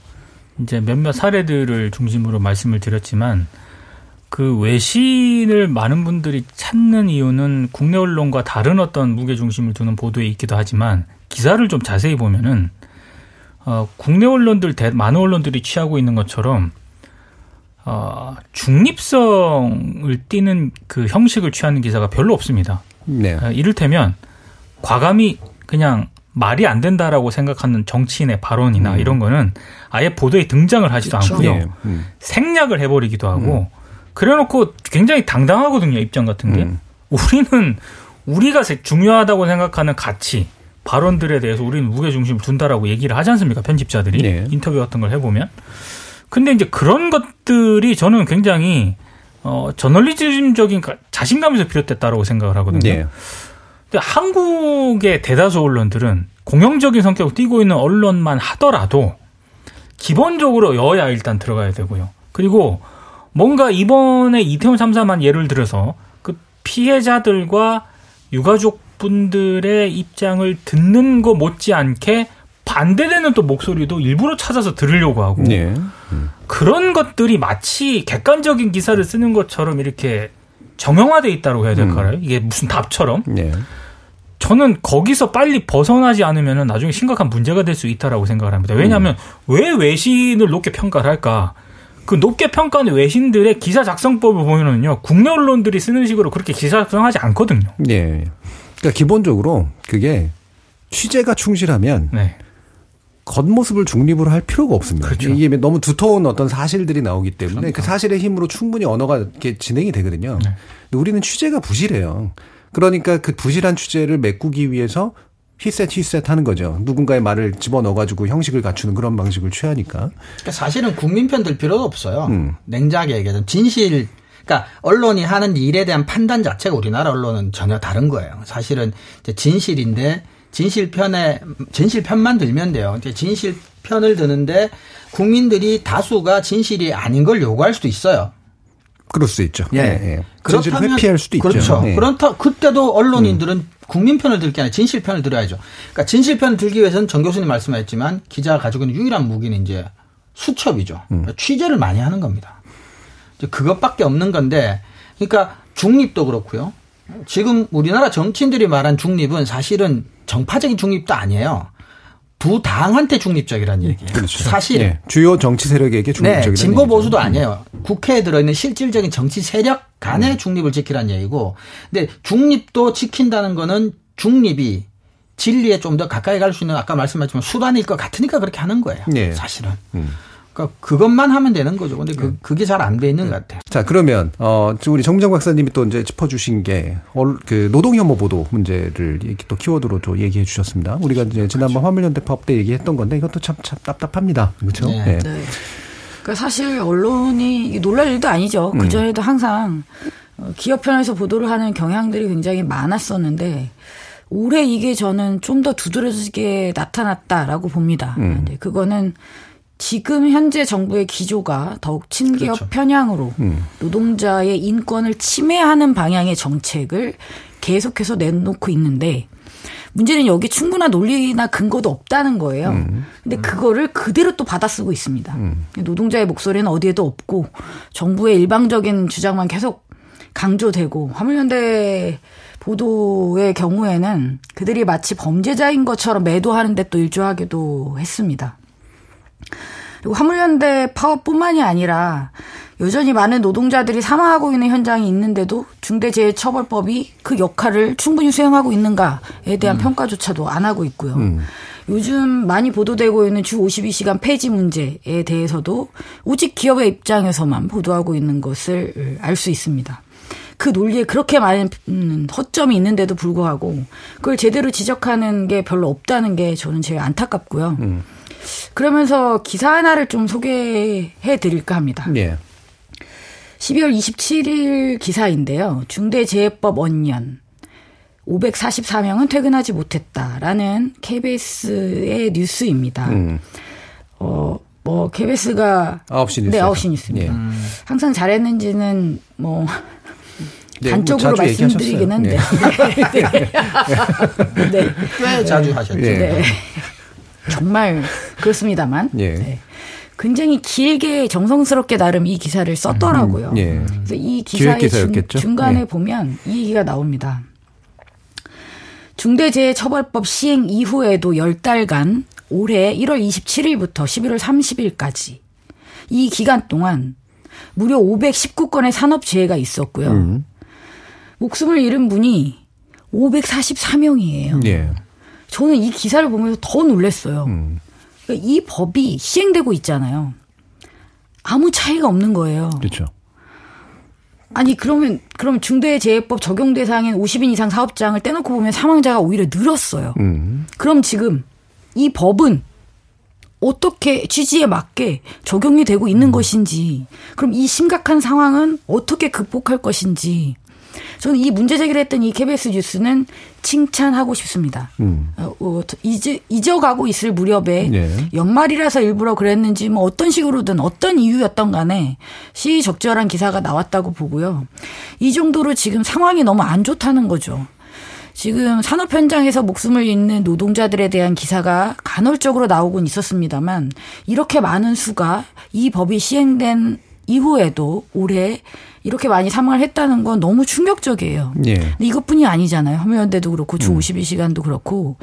이제 몇몇 사례들을 중심으로 말씀을 드렸지만 그 외신을 많은 분들이 찾는 이유는 국내 언론과 다른 어떤 무게 중심을 두는 보도에 있기도 하지만 기사를 좀 자세히 보면은 어, 국내 언론들 대, 많은 언론들이 취하고 있는 것처럼 어, 중립성을 띠는 그 형식을 취하는 기사가 별로 없습니다. 네. 어, 이를테면 과감히 그냥 말이 안 된다라고 생각하는 정치인의 발언이나 이런 거는 아예 보도에 등장을 하지도 않고요. 예. 음. 생략을 해버리기도 하고 그래놓고 굉장히 당당하거든요 입장 같은 게 음. 우리는 우리가 세- 중요하다고 생각하는 가치 발언들에 대해서 우리는 무게 중심을 둔다라고 얘기를 하지 않습니까 편집자들이 네. 인터뷰 같은 걸 해보면 근데 이제 그런 것들이 저는 굉장히 어 저널리즘적인 가- 자신감에서 비롯됐다라고 생각을 하거든요. 네. 근데 한국의 대다수 언론들은 공영적인 성격을 띠고 있는 언론만 하더라도 기본적으로 여야 일단 들어가야 되고요. 그리고 뭔가 이번에 이태원 참사만 예를 들어서 그 피해자들과 유가족 분들의 입장을 듣는 거 못지않게 반대되는 또 목소리도 일부러 찾아서 들으려고 하고 네. 그런 것들이 마치 객관적인 기사를 쓰는 것처럼 이렇게 정형화돼 있다고 해야 될까요? 이게 무슨 답처럼 네. 저는 거기서 빨리 벗어나지 않으면 나중에 심각한 문제가 될 수 있다라고 생각을 합니다. 왜냐하면 왜 외신을 높게 평가를 할까? 그 높게 평가하는 외신들의 기사 작성법을 보면은요, 국내 언론들이 쓰는 식으로 그렇게 기사 작성하지 않거든요. 네. 그러니까 기본적으로 그게 취재가 충실하면 네. 겉모습을 중립으로 할 필요가 없습니다. 그렇죠. 이게 너무 두터운 어떤 사실들이 나오기 때문에 그러니까. 그 사실의 힘으로 충분히 언어가 이렇게 진행이 되거든요. 네. 근데 우리는 취재가 부실해요. 그러니까 그 부실한 취재를 메꾸기 위해서 히셋 히셋 하는 거죠. 누군가의 말을 집어넣어가지고 형식을 갖추는 그런 방식을 취하니까. 그러니까 사실은 국민 편 들 필요도 없어요. 음. 냉정하게 얘기하자면 진실 그러니까 언론이 하는 일에 대한 판단 자체가 우리나라 언론은 전혀 다른 거예요. 사실은 이제 진실인데 진실 편에 진실 편만 들면 돼요. 이제 진실 편을 드는데 국민들이 다수가 진실이 아닌 걸 요구할 수도 있어요. 그럴 수 있죠. 예. 예, 예. 진실을 회피할 수도 있죠. 그렇죠. 예. 그렇다 그때도 언론인들은 국민 편을 들게 아니라 진실 편을 들어야죠. 그러니까 진실 편을 들기 위해서는 정 교수님 말씀하셨지만 기자가 가지고 있는 유일한 무기는 이제 수첩이죠. 음. 취재를 많이 하는 겁니다. 그것밖에 없는 건데, 그러니까 중립도 그렇고요. 지금 우리나라 정치인들이 말한 중립은 사실은 정파적인 중립도 아니에요. 두 당한테 중립적이라는 얘기예요. 그렇죠. 사실 예. 주요 정치 세력에게 중립적이라는 네, 진보. 보수도 아니에요. 국회에 들어있는 실질적인 정치 세력 간의 중립을 지키라는 얘기고, 근데 중립도 지킨다는 거는 중립이 진리에 좀 더 가까이 갈 수 있는 아까 말씀하셨지만 수단일 것 같으니까 그렇게 하는 거예요. 네. 사실은. 그러니까 그것만 하면 되는 거죠. 근데 그, 그게 잘 안 돼 있는 것 같아요. 자, 그러면, 어, 지금 우리 정장 박사님이 또 이제 짚어주신 게, 얼- 그, 노동혐오 보도 문제를 이렇게 또 키워드로 또 얘기해 주셨습니다. 우리가 이제 지난번 화물연대법 때 얘기했던 건데, 이것도 참, 참 답답합니다. 그렇죠? 네. 네. 네. 그러니까 사실 언론이 놀랄 일도 아니죠. 음. 그 전에도 항상 어, 기업 편에서 보도를 하는 경향들이 굉장히 많았었는데 올해 이게 저는 좀 더 두드러지게 나타났다라고 봅니다. 음. 네, 그거는 지금 현재 정부의 기조가 더욱 친기업 그렇죠. 편향으로 음. 노동자의 인권을 침해하는 방향의 정책을 계속해서 내놓고 있는데 문제는 여기 충분한 논리나 근거도 없다는 거예요. 음. 근데 그거를 그대로 또 받아쓰고 있습니다. 노동자의 목소리는 어디에도 없고 정부의 일방적인 주장만 계속 강조되고 화물연대 보도의 경우에는 그들이 마치 범죄자인 것처럼 매도하는데 또 일조하기도 했습니다. 그리고 화물연대 파업뿐만이 아니라 여전히 많은 노동자들이 사망하고 있는 현장이 있는데도 중대재해처벌법이 그 역할을 충분히 수행하고 있는가에 대한 평가조차도 안 하고 있고요. 요즘 많이 보도되고 있는 주 52시간 폐지 문제에 대해서도 오직 기업의 입장에서만 보도하고 있는 것을 알 수 있습니다. 그 논리에 그렇게 많은 음, 허점이 있는데도 불구하고 그걸 제대로 지적하는 게 별로 없다는 게 저는 제일 안타깝고요. 그러면서 기사 하나를 좀 소개해 드릴까 합니다. 예. 12월 27일 기사인데요. 중대재해법 원년 544명은 퇴근하지 못했다라는 KBS의 뉴스입니다. 음. 어, 뭐 KBS가 9시 뉴스. 네, 9시 뉴스입니다. 항상 잘했는지는 뭐 네, 단적으로 뭐 말씀드리긴 한데. 얘기하셨어요. 네. 네. 꽤 자주 하셨죠. 예. 네. 정말 그렇습니다만. 예. 네. 굉장히 길게 정성스럽게 나름 이 기사를 썼더라고요. 예. 그래서 이 기사의 중, 기사였겠죠? 중간에 예. 보면 이 얘기가 나옵니다. 중대재해처벌법 시행 이후에도 10달간 올해 1월 27일부터 11월 30일까지 이 기간 동안 무려 519건의 산업재해가 있었고요. 음. 목숨을 잃은 분이 544명이에요. 예. 저는 이 기사를 보면서 더 놀랐어요. 음. 그러니까 이 법이 시행되고 있잖아요. 아무 차이가 없는 거예요. 그렇죠. 아니 그러면 그럼 중대재해법 적용 대상인 50인 이상 사업장을 떼놓고 보면 사망자가 오히려 늘었어요. 음. 그럼 지금 이 법은 어떻게 취지에 맞게 적용이 되고 있는 것인지, 그럼 이 심각한 상황은 어떻게 극복할 것인지, 저는 이 문제 제기를 했던 이 KBS 뉴스는 칭찬하고 싶습니다. 음. 어, 어, 잊어, 잊어가고 있을 무렵에 네. 연말이라서 일부러 그랬는지 뭐 어떤 식으로든 어떤 이유였던 간에 시적절한 기사가 나왔다고 보고요. 이 정도로 지금 상황이 너무 안 좋다는 거죠. 지금 산업 현장에서 목숨을 잃는 노동자들에 대한 기사가 간헐적으로 나오곤 있었습니다만 이렇게 많은 수가 이 법이 시행된 이후에도 올해 이렇게 많이 사망을 했다는 건 너무 충격적이에요. 예. 근데 이것뿐이 아니잖아요. 화물연대도 그렇고 주 52시간도 그렇고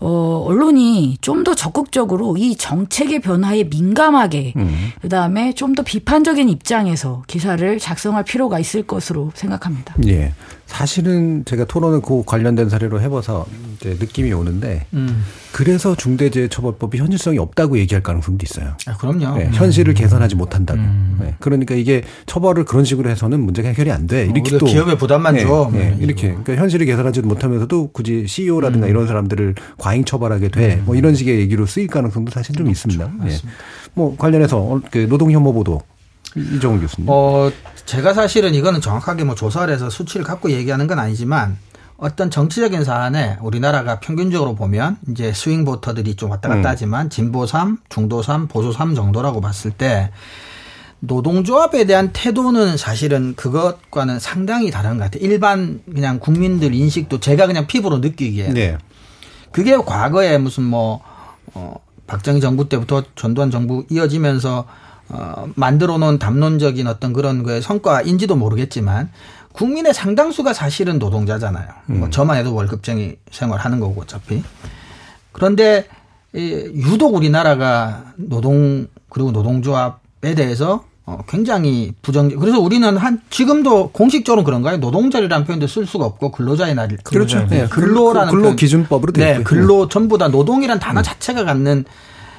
어 언론이 좀 더 적극적으로 이 정책의 변화에 민감하게 그다음에 좀 더 비판적인 입장에서 기사를 작성할 필요가 있을 것으로 생각합니다. 예. 사실은 제가 토론을 그 관련된 사례로 해봐서 이제 느낌이 오는데 음. 그래서 중대재해처벌법이 현실성이 없다고 얘기할 가능성도 있어요. 아, 그럼요. 네, 현실을 개선하지 못한다고. 네, 그러니까 이게 처벌을 그런 식으로 해서는 문제가 해결이 안 돼. 이렇게 오히려 또 기업에 부담만 네, 줘. 네, 뭐 이렇게 그러니까 현실을 개선하지 못하면서도 굳이 CEO라든가 이런 사람들을 과잉 처벌하게 돼. 뭐 이런 식의 얘기로 쓰일 가능성도 사실 좀 있습니다. 예. 뭐 관련해서 어, 그 노동혐오 보도 이정훈 교수님. 어, 제가 사실은 이거는 정확하게 뭐 조사를 해서 수치를 갖고 얘기하는 건 아니지만 어떤 정치적인 사안에 우리나라가 평균적으로 보면 이제 스윙 보터들이 좀 왔다 갔다 하지만 진보 3, 중도 3, 보수 3 정도라고 봤을 때 노동조합에 대한 태도는 사실은 그것과는 상당히 다른 것 같아요. 일반 그냥 국민들 인식도 제가 그냥 피부로 느끼기에 네. 그게 과거에 무슨 뭐, 어, 박정희 정부 때부터 전두환 정부 이어지면서 어, 만들어 놓은 담론적인 어떤 그런 거의 성과인지도 모르겠지만 국민의 상당수가 사실은 노동자잖아요. 뭐 저만 해도 월급쟁이 생활하는 거고 어차피. 그런데 이 유독 우리나라가 노동 그리고 노동조합에 대해서 어, 굉장히 부정. 그래서 우리는 한 지금도 공식적으로 그런가요? 노동자리라는 표현도 쓸 수가 없고 근로자의 날. 그렇죠. 네, 근로라는 근로. 기준법으로 돼 네. 근로 전부 다 노동이란 단어 자체가 갖는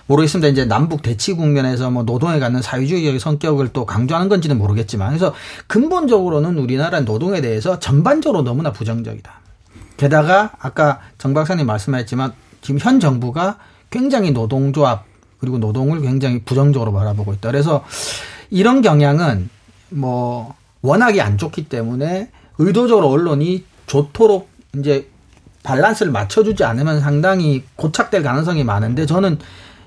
모르겠습니다. 이제 남북 대치 국면에서 뭐 노동에 갖는 사회주의적인 성격을 또 강조하는 건지는 모르겠지만 그래서 근본적으로는 우리나라 노동에 대해서 전반적으로 너무나 부정적이다. 게다가 아까 정 박사님 말씀하셨지만 지금 현 정부가 굉장히 노동조합 그리고 노동을 굉장히 부정적으로 바라보고 있다. 그래서 이런 경향은 뭐 워낙에 안 좋기 때문에 의도적으로 언론이 좋도록 이제 밸런스를 맞춰주지 않으면 상당히 고착될 가능성이 많은데 저는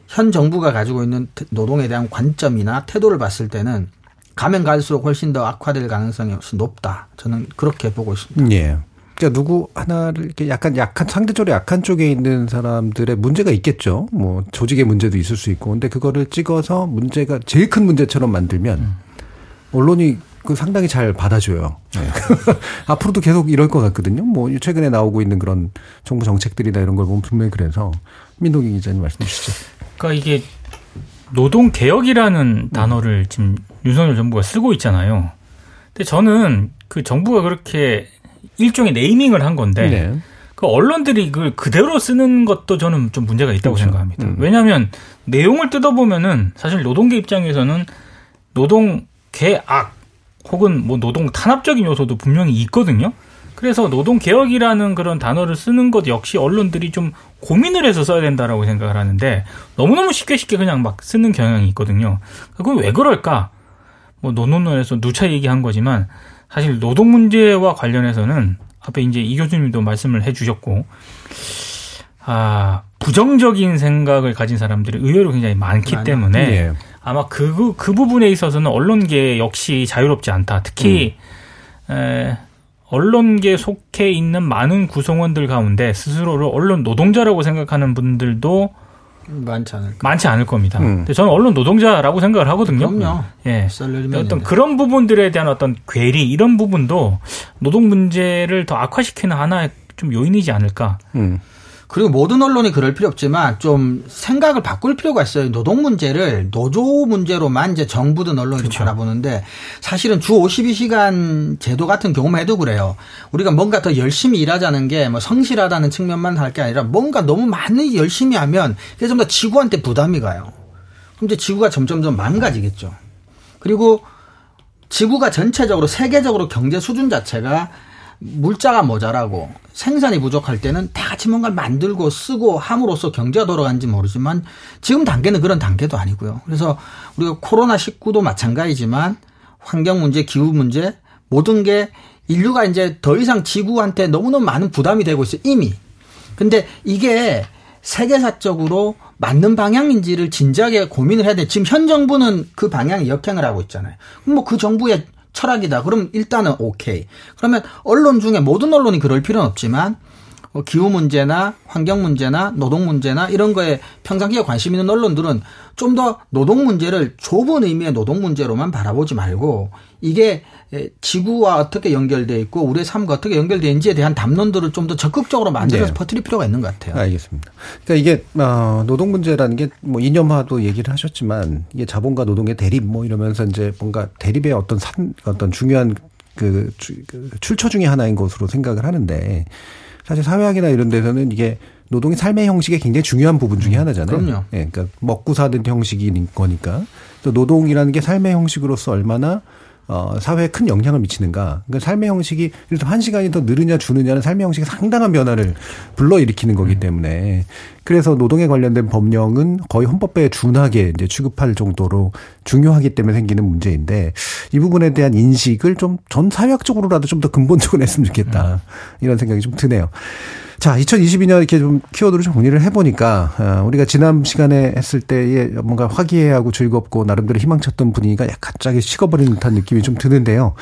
현 정부가 가지고 있는 노동에 대한 관점이나 태도를 봤을 때는 가면 갈수록 훨씬 더 악화될 가능성이 훨씬 높다. 저는 그렇게 보고 있습니다. 예. 그러니까 누구 하나를 이렇게 약간 약한 상대적으로 약한 쪽에 있는 사람들의 문제가 있겠죠. 뭐 조직의 문제도 있을 수 있고. 근데 그거를 찍어서 문제가 제일 큰 문제처럼 만들면 음. 언론이 그 상당히 잘 받아줘요. 네. 앞으로도 계속 이럴 것 같거든요. 뭐 최근에 나오고 있는 그런 정부 정책들이나 이런 걸 보면 분명히 그래서 민동기 기자님 말씀 주시죠. 그러니까 이게 노동 개혁이라는 단어를 지금 윤석열 정부가 쓰고 있잖아요. 근데 저는 그 정부가 그렇게 일종의 네이밍을 한 건데 네. 그 언론들이 그걸 그대로 쓰는 것도 저는 좀 문제가 있다고 그렇죠. 생각합니다. 음. 왜냐하면 내용을 뜯어보면은 사실 노동계 입장에서는 노동 개악 혹은 뭐 노동 탄압적인 요소도 분명히 있거든요. 그래서 노동 개혁이라는 그런 단어를 쓰는 것 역시 언론들이 좀 고민을 해서 써야 된다라고 생각을 하는데 너무너무 쉽게 쉽게 그냥 막 쓰는 경향이 있거든요. 그건 왜 그럴까? 뭐 노노노에서 누차 얘기한 거지만 사실 노동 문제와 관련해서는 앞에 이제 이 교수님도 말씀을 해 주셨고 아, 부정적인 생각을 가진 사람들이 의외로 굉장히 많기 때문에 예. 아마 그, 그 부분에 있어서는 언론계 역시 자유롭지 않다. 특히, 음. 에, 언론계 속해 있는 많은 구성원들 가운데 스스로를 언론 노동자라고 생각하는 분들도 많지 않을 많지 않을 겁니다. 음. 근데 저는 언론 노동자라고 생각을 하거든요. 그럼요. 예. 어떤 그런 부분들에 대한 어떤 괴리 이런 부분도 노동 문제를 더 악화시키는 하나의 좀 요인이지 않을까. 음. 그리고 모든 언론이 그럴 필요 없지만 좀 생각을 바꿀 필요가 있어요. 노동 문제를 노조 문제로만 이제 정부든 언론이 그렇죠. 바라보는데 사실은 주 52시간 제도 같은 경우만 해도 그래요. 우리가 뭔가 더 열심히 일하자는 게 뭐 성실하다는 측면만 할 게 아니라 뭔가 너무 많이 열심히 하면 그게 좀 더 지구한테 부담이 가요. 그럼 이제 지구가 점점 점 망가지겠죠. 그리고 지구가 전체적으로 세계적으로 경제 수준 자체가 물자가 모자라고 생산이 부족할 때는 다 같이 뭔가를 만들고 쓰고 함으로써 경제가 돌아가는지 모르지만 지금 단계는 그런 단계도 아니고요. 그래서 우리가 코로나 19도 마찬가지지만 환경 문제, 기후 문제 모든 게 인류가 이제 더 이상 지구한테 너무너무 많은 부담이 되고 있어요. 이미. 근데 이게 세계사적으로 맞는 방향인지를 진지하게 고민을 해야 돼. 지금 현 정부는 그 방향에 역행을 하고 있잖아요. 뭐 그 정부의 철학이다. 그럼 일단은 오케이. 그러면 언론 중에 모든 언론이 그럴 필요는 없지만 어, 기후 문제나 환경 문제나 노동 문제나 이런 거에 평상시에 관심 있는 언론들은 좀 더 노동 문제를 좁은 의미의 노동 문제로만 바라보지 말고 이게 지구와 어떻게 연결돼 있고 우리의 삶과 어떻게 연결돼 있는지에 대한 담론들을 좀 더 적극적으로 만들어서 네. 퍼뜨릴 필요가 있는 것 같아요. 알겠습니다. 그러니까 이게 어, 노동 문제라는 게 뭐 이념화도 얘기를 하셨지만 이게 자본과 노동의 대립 뭐 이러면서 이제 뭔가 대립의 어떤 산 어떤 중요한 그, 그 출처 중의 하나인 것으로 생각을 하는데 사실 사회학이나 이런 데서는 이게 노동의 삶의 형식의 굉장히 중요한 부분 중의 음, 하나잖아요. 그럼요. 예, 그러니까 먹고 사는 형식인 거니까. 또 노동이라는 게 삶의 형식으로서 얼마나 어, 사회에 큰 영향을 미치는가. 그러니까 삶의 형식이, 들어 한 시간이 더 느느냐 주느냐는 삶의 형식이 상당한 변화를 불러일으키는 거기 음. 때문에 그래서 노동에 관련된 법령은 거의 헌법에 준하게 이제 취급할 정도로 중요하기 때문에 생기는 문제인데 이 부분에 대한 인식을 좀 전 사회학적으로라도 좀 더 근본적으로 했으면 좋겠다. 음. 이런 생각이 좀 드네요. 자, 2022년 이렇게 좀 키워드를 좀 정리를 해보니까, 어, 우리가 지난 시간에 했을 때에 뭔가 화기애애하고 즐겁고 나름대로 희망쳤던 분위기가 갑자기 식어버리는 듯한 느낌이 좀 드는데요.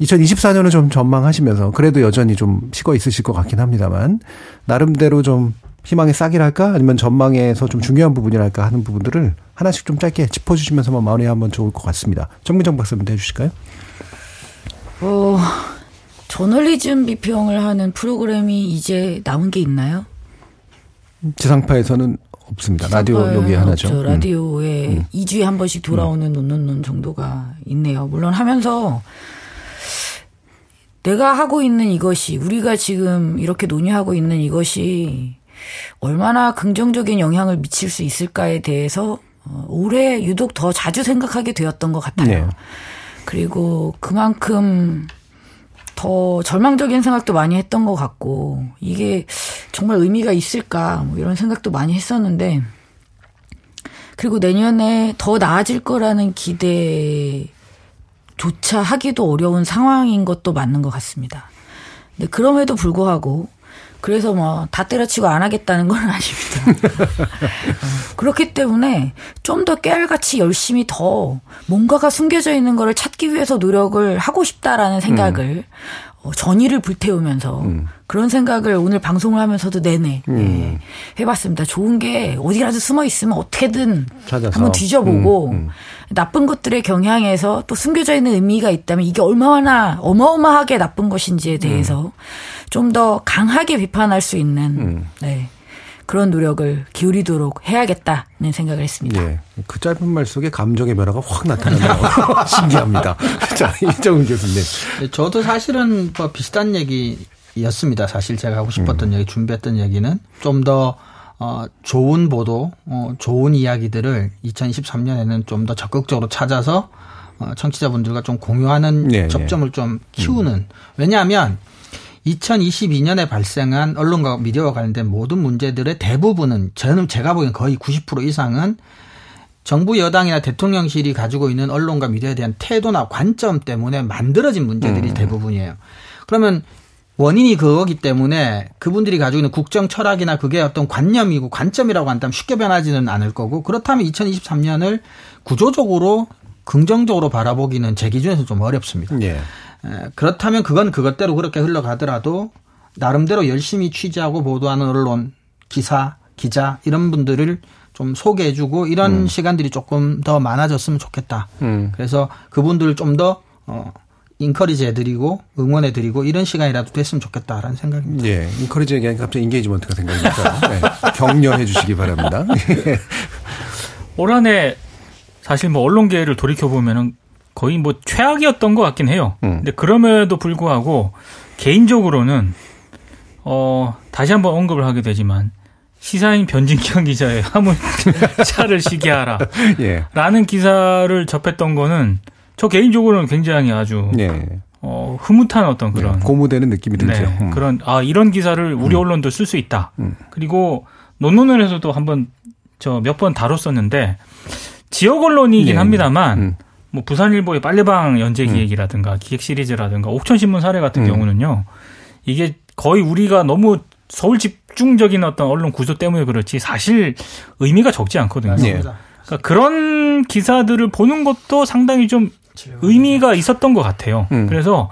2024년은 좀 전망하시면서 그래도 여전히 좀 식어 있으실 것 같긴 합니다만, 나름대로 좀 희망의 싹이랄까? 아니면 전망에서 좀 중요한 부분이랄까 하는 부분들을 하나씩 좀 짧게 짚어주시면서 마무리하면 좋을 것 같습니다. 정민정 박사님 해주실까요? 어, 저널리즘 비평을 하는 프로그램이 이제 나온 게 있나요? 지상파에서는 없습니다. 라디오 여기 하나죠. 없죠. 음. 라디오에 음. 2주에 한 번씩 돌아오는 논논논 음. 정도가 있네요. 물론 하면서 내가 하고 있는 이것이 우리가 지금 이렇게 논의하고 있는 이것이 얼마나 긍정적인 영향을 미칠 수 있을까에 대해서 어, 올해 유독 더 자주 생각하게 되었던 것 같아요. 네. 그리고 그만큼 더 절망적인 생각도 많이 했던 것 같고 이게 정말 의미가 있을까 뭐 이런 생각도 많이 했었는데 그리고 내년에 더 나아질 거라는 기대조차 하기도 어려운 상황인 것도 맞는 것 같습니다. 근데 그럼에도 불구하고 그래서 뭐 다 때려치고 안 하겠다는 건 아닙니다. 어, 그렇기 때문에 좀 더 깨알같이 열심히 더 뭔가가 숨겨져 있는 거를 찾기 위해서 노력을 하고 싶다라는 생각을 음. 어, 전의를 불태우면서 음. 그런 생각을 오늘 방송을 하면서도 내내 음. 네, 해봤습니다. 좋은 게 어디라도 숨어 있으면 어떻게든 찾아서. 한번 뒤져보고 음, 음. 나쁜 것들의 경향에서 또 숨겨져 있는 의미가 있다면 이게 얼마나 어마어마하게 나쁜 것인지에 대해서 음. 좀더 강하게 비판할 수 있는 음. 네. 그런 노력을 기울이도록 해야겠다는 생각을 했습니다. 예. 그 짧은 말 속에 감정의 변화가 확 나타나네요. 신기합니다. 자, 이정훈 교수님. 네, 저도 사실은 뭐 비슷한 얘기였습니다. 사실 제가 하고 싶었던 음. 얘기, 준비했던 얘기는 좀더 어, 좋은 보도, 어, 좋은 이야기들을 2023년에는 좀 더 적극적으로 찾아서 어, 청취자분들과 좀 공유하는 예, 예. 접점을 예. 좀 키우는. 음. 왜냐하면 2022년에 발생한 언론과 미디어와 관련된 모든 문제들의 대부분은 저는 제가 보기엔 거의 90% 이상은 정부 여당이나 대통령실이 가지고 있는 언론과 미디어에 대한 태도나 관점 때문에 만들어진 문제들이 음. 대부분이에요. 그러면 원인이 그거기 때문에 그분들이 가지고 있는 국정 철학이나 그게 어떤 관념이고 관점이라고 한다면 쉽게 변하지는 않을 거고 그렇다면 2023년을 구조적으로 긍정적으로 바라보기는 제 기준에서 좀 어렵습니다. 예. 그렇다면 그건 그것대로 그렇게 흘러가더라도 나름대로 열심히 취재하고 보도하는 언론, 기사, 기자 이런 분들을 좀 소개해주고 이런 음. 시간들이 조금 더 많아졌으면 좋겠다. 음. 그래서 그분들 을 좀더 어, 인커리지 해드리고 응원해드리고 이런 시간이라도 됐으면 좋겠다라는 생각입니다. 예, 인커리지 얘기하니 갑자기 인게이지먼트가 생각나서 네. 격려해 주시기 바랍니다. 올 한해 사실 뭐 언론계를 돌이켜 보면은 거의 뭐 최악이었던 것 같긴 해요. 음. 근데 그럼에도 불구하고 개인적으로는 어 다시 한번 언급을 하게 되지만 시사인 변진경 기자의 화물차를 시기하라. 예. 라는 기사를 접했던 거는 저 개인적으로는 굉장히 아주 예. 어, 흐뭇한 어떤 그런 예. 고무되는 느낌이 들죠. 네, 음. 그런 아 이런 기사를 우리 음. 언론도 쓸 수 있다. 음. 그리고 논논을해서도 한번 저 몇 번 다뤘었는데 지역 언론이긴 예. 합니다만 음. 뭐 부산일보의 빨래방 연재 음. 기획이라든가 음. 기획 시리즈라든가 옥천신문 사례 같은 음. 경우는요. 이게 거의 우리가 너무 서울 집중적인 어떤 언론 구조 때문에 그렇지 사실 의미가 적지 않거든요. 네. 그러니까 그런 기사들을 보는 것도 상당히 좀 의미가 있었던 것 같아요. 음. 그래서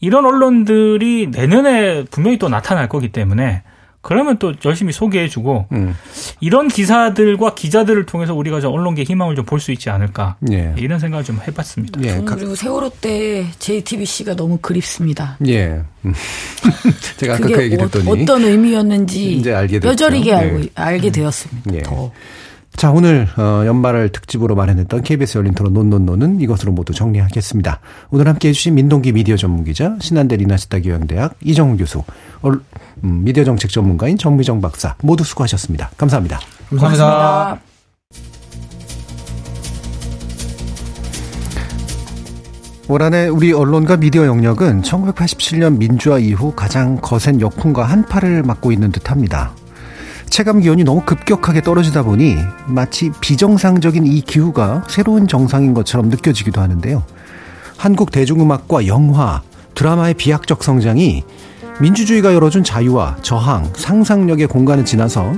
이런 언론들이 내년에 분명히 또 나타날 거기 때문에 그러면 또 열심히 소개해주고 음. 이런 기사들과 기자들을 통해서 우리가 저 언론계 희망을 좀 볼 수 있지 않을까 예. 이런 생각을 좀 해봤습니다. 예. 저는 그리고 세월호 때 JTBC가 너무 그립습니다. 예. 음. 제가 아까 그 얘기를 했더니 어떤 의미였는지 이제 알게 됐죠. 뼈저리게 알고 예. 알게 되었습니다. 예. 더. 자, 오늘 어, 연말을 특집으로 마련했던 KBS 열린 토론 논논논은 이것으로 모두 정리하겠습니다. 오늘 함께 해주신 민동기 미디어 전문기자, 신한대 리나시타 교양대학 이정훈 교수, 얼, 음, 미디어 정책 전문가인 정미정 박사 모두 수고하셨습니다. 감사합니다. 감사합니다. 감사합니다. 올 한해 우리 언론과 미디어 영역은 1987년 민주화 이후 가장 거센 역풍과 한파를 맞고 있는 듯합니다. 체감 기온이 너무 급격하게 떨어지다 보니 마치 비정상적인 이 기후가 새로운 정상인 것처럼 느껴지기도 하는데요. 한국 대중음악과 영화, 드라마의 비약적 성장이 민주주의가 열어준 자유와 저항, 상상력의 공간을 지나서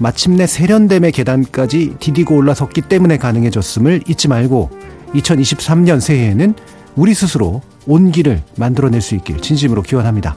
마침내 세련됨의 계단까지 디디고 올라섰기 때문에 가능해졌음을 잊지 말고 2023년 새해에는 우리 스스로 온기를 만들어낼 수 있길 진심으로 기원합니다.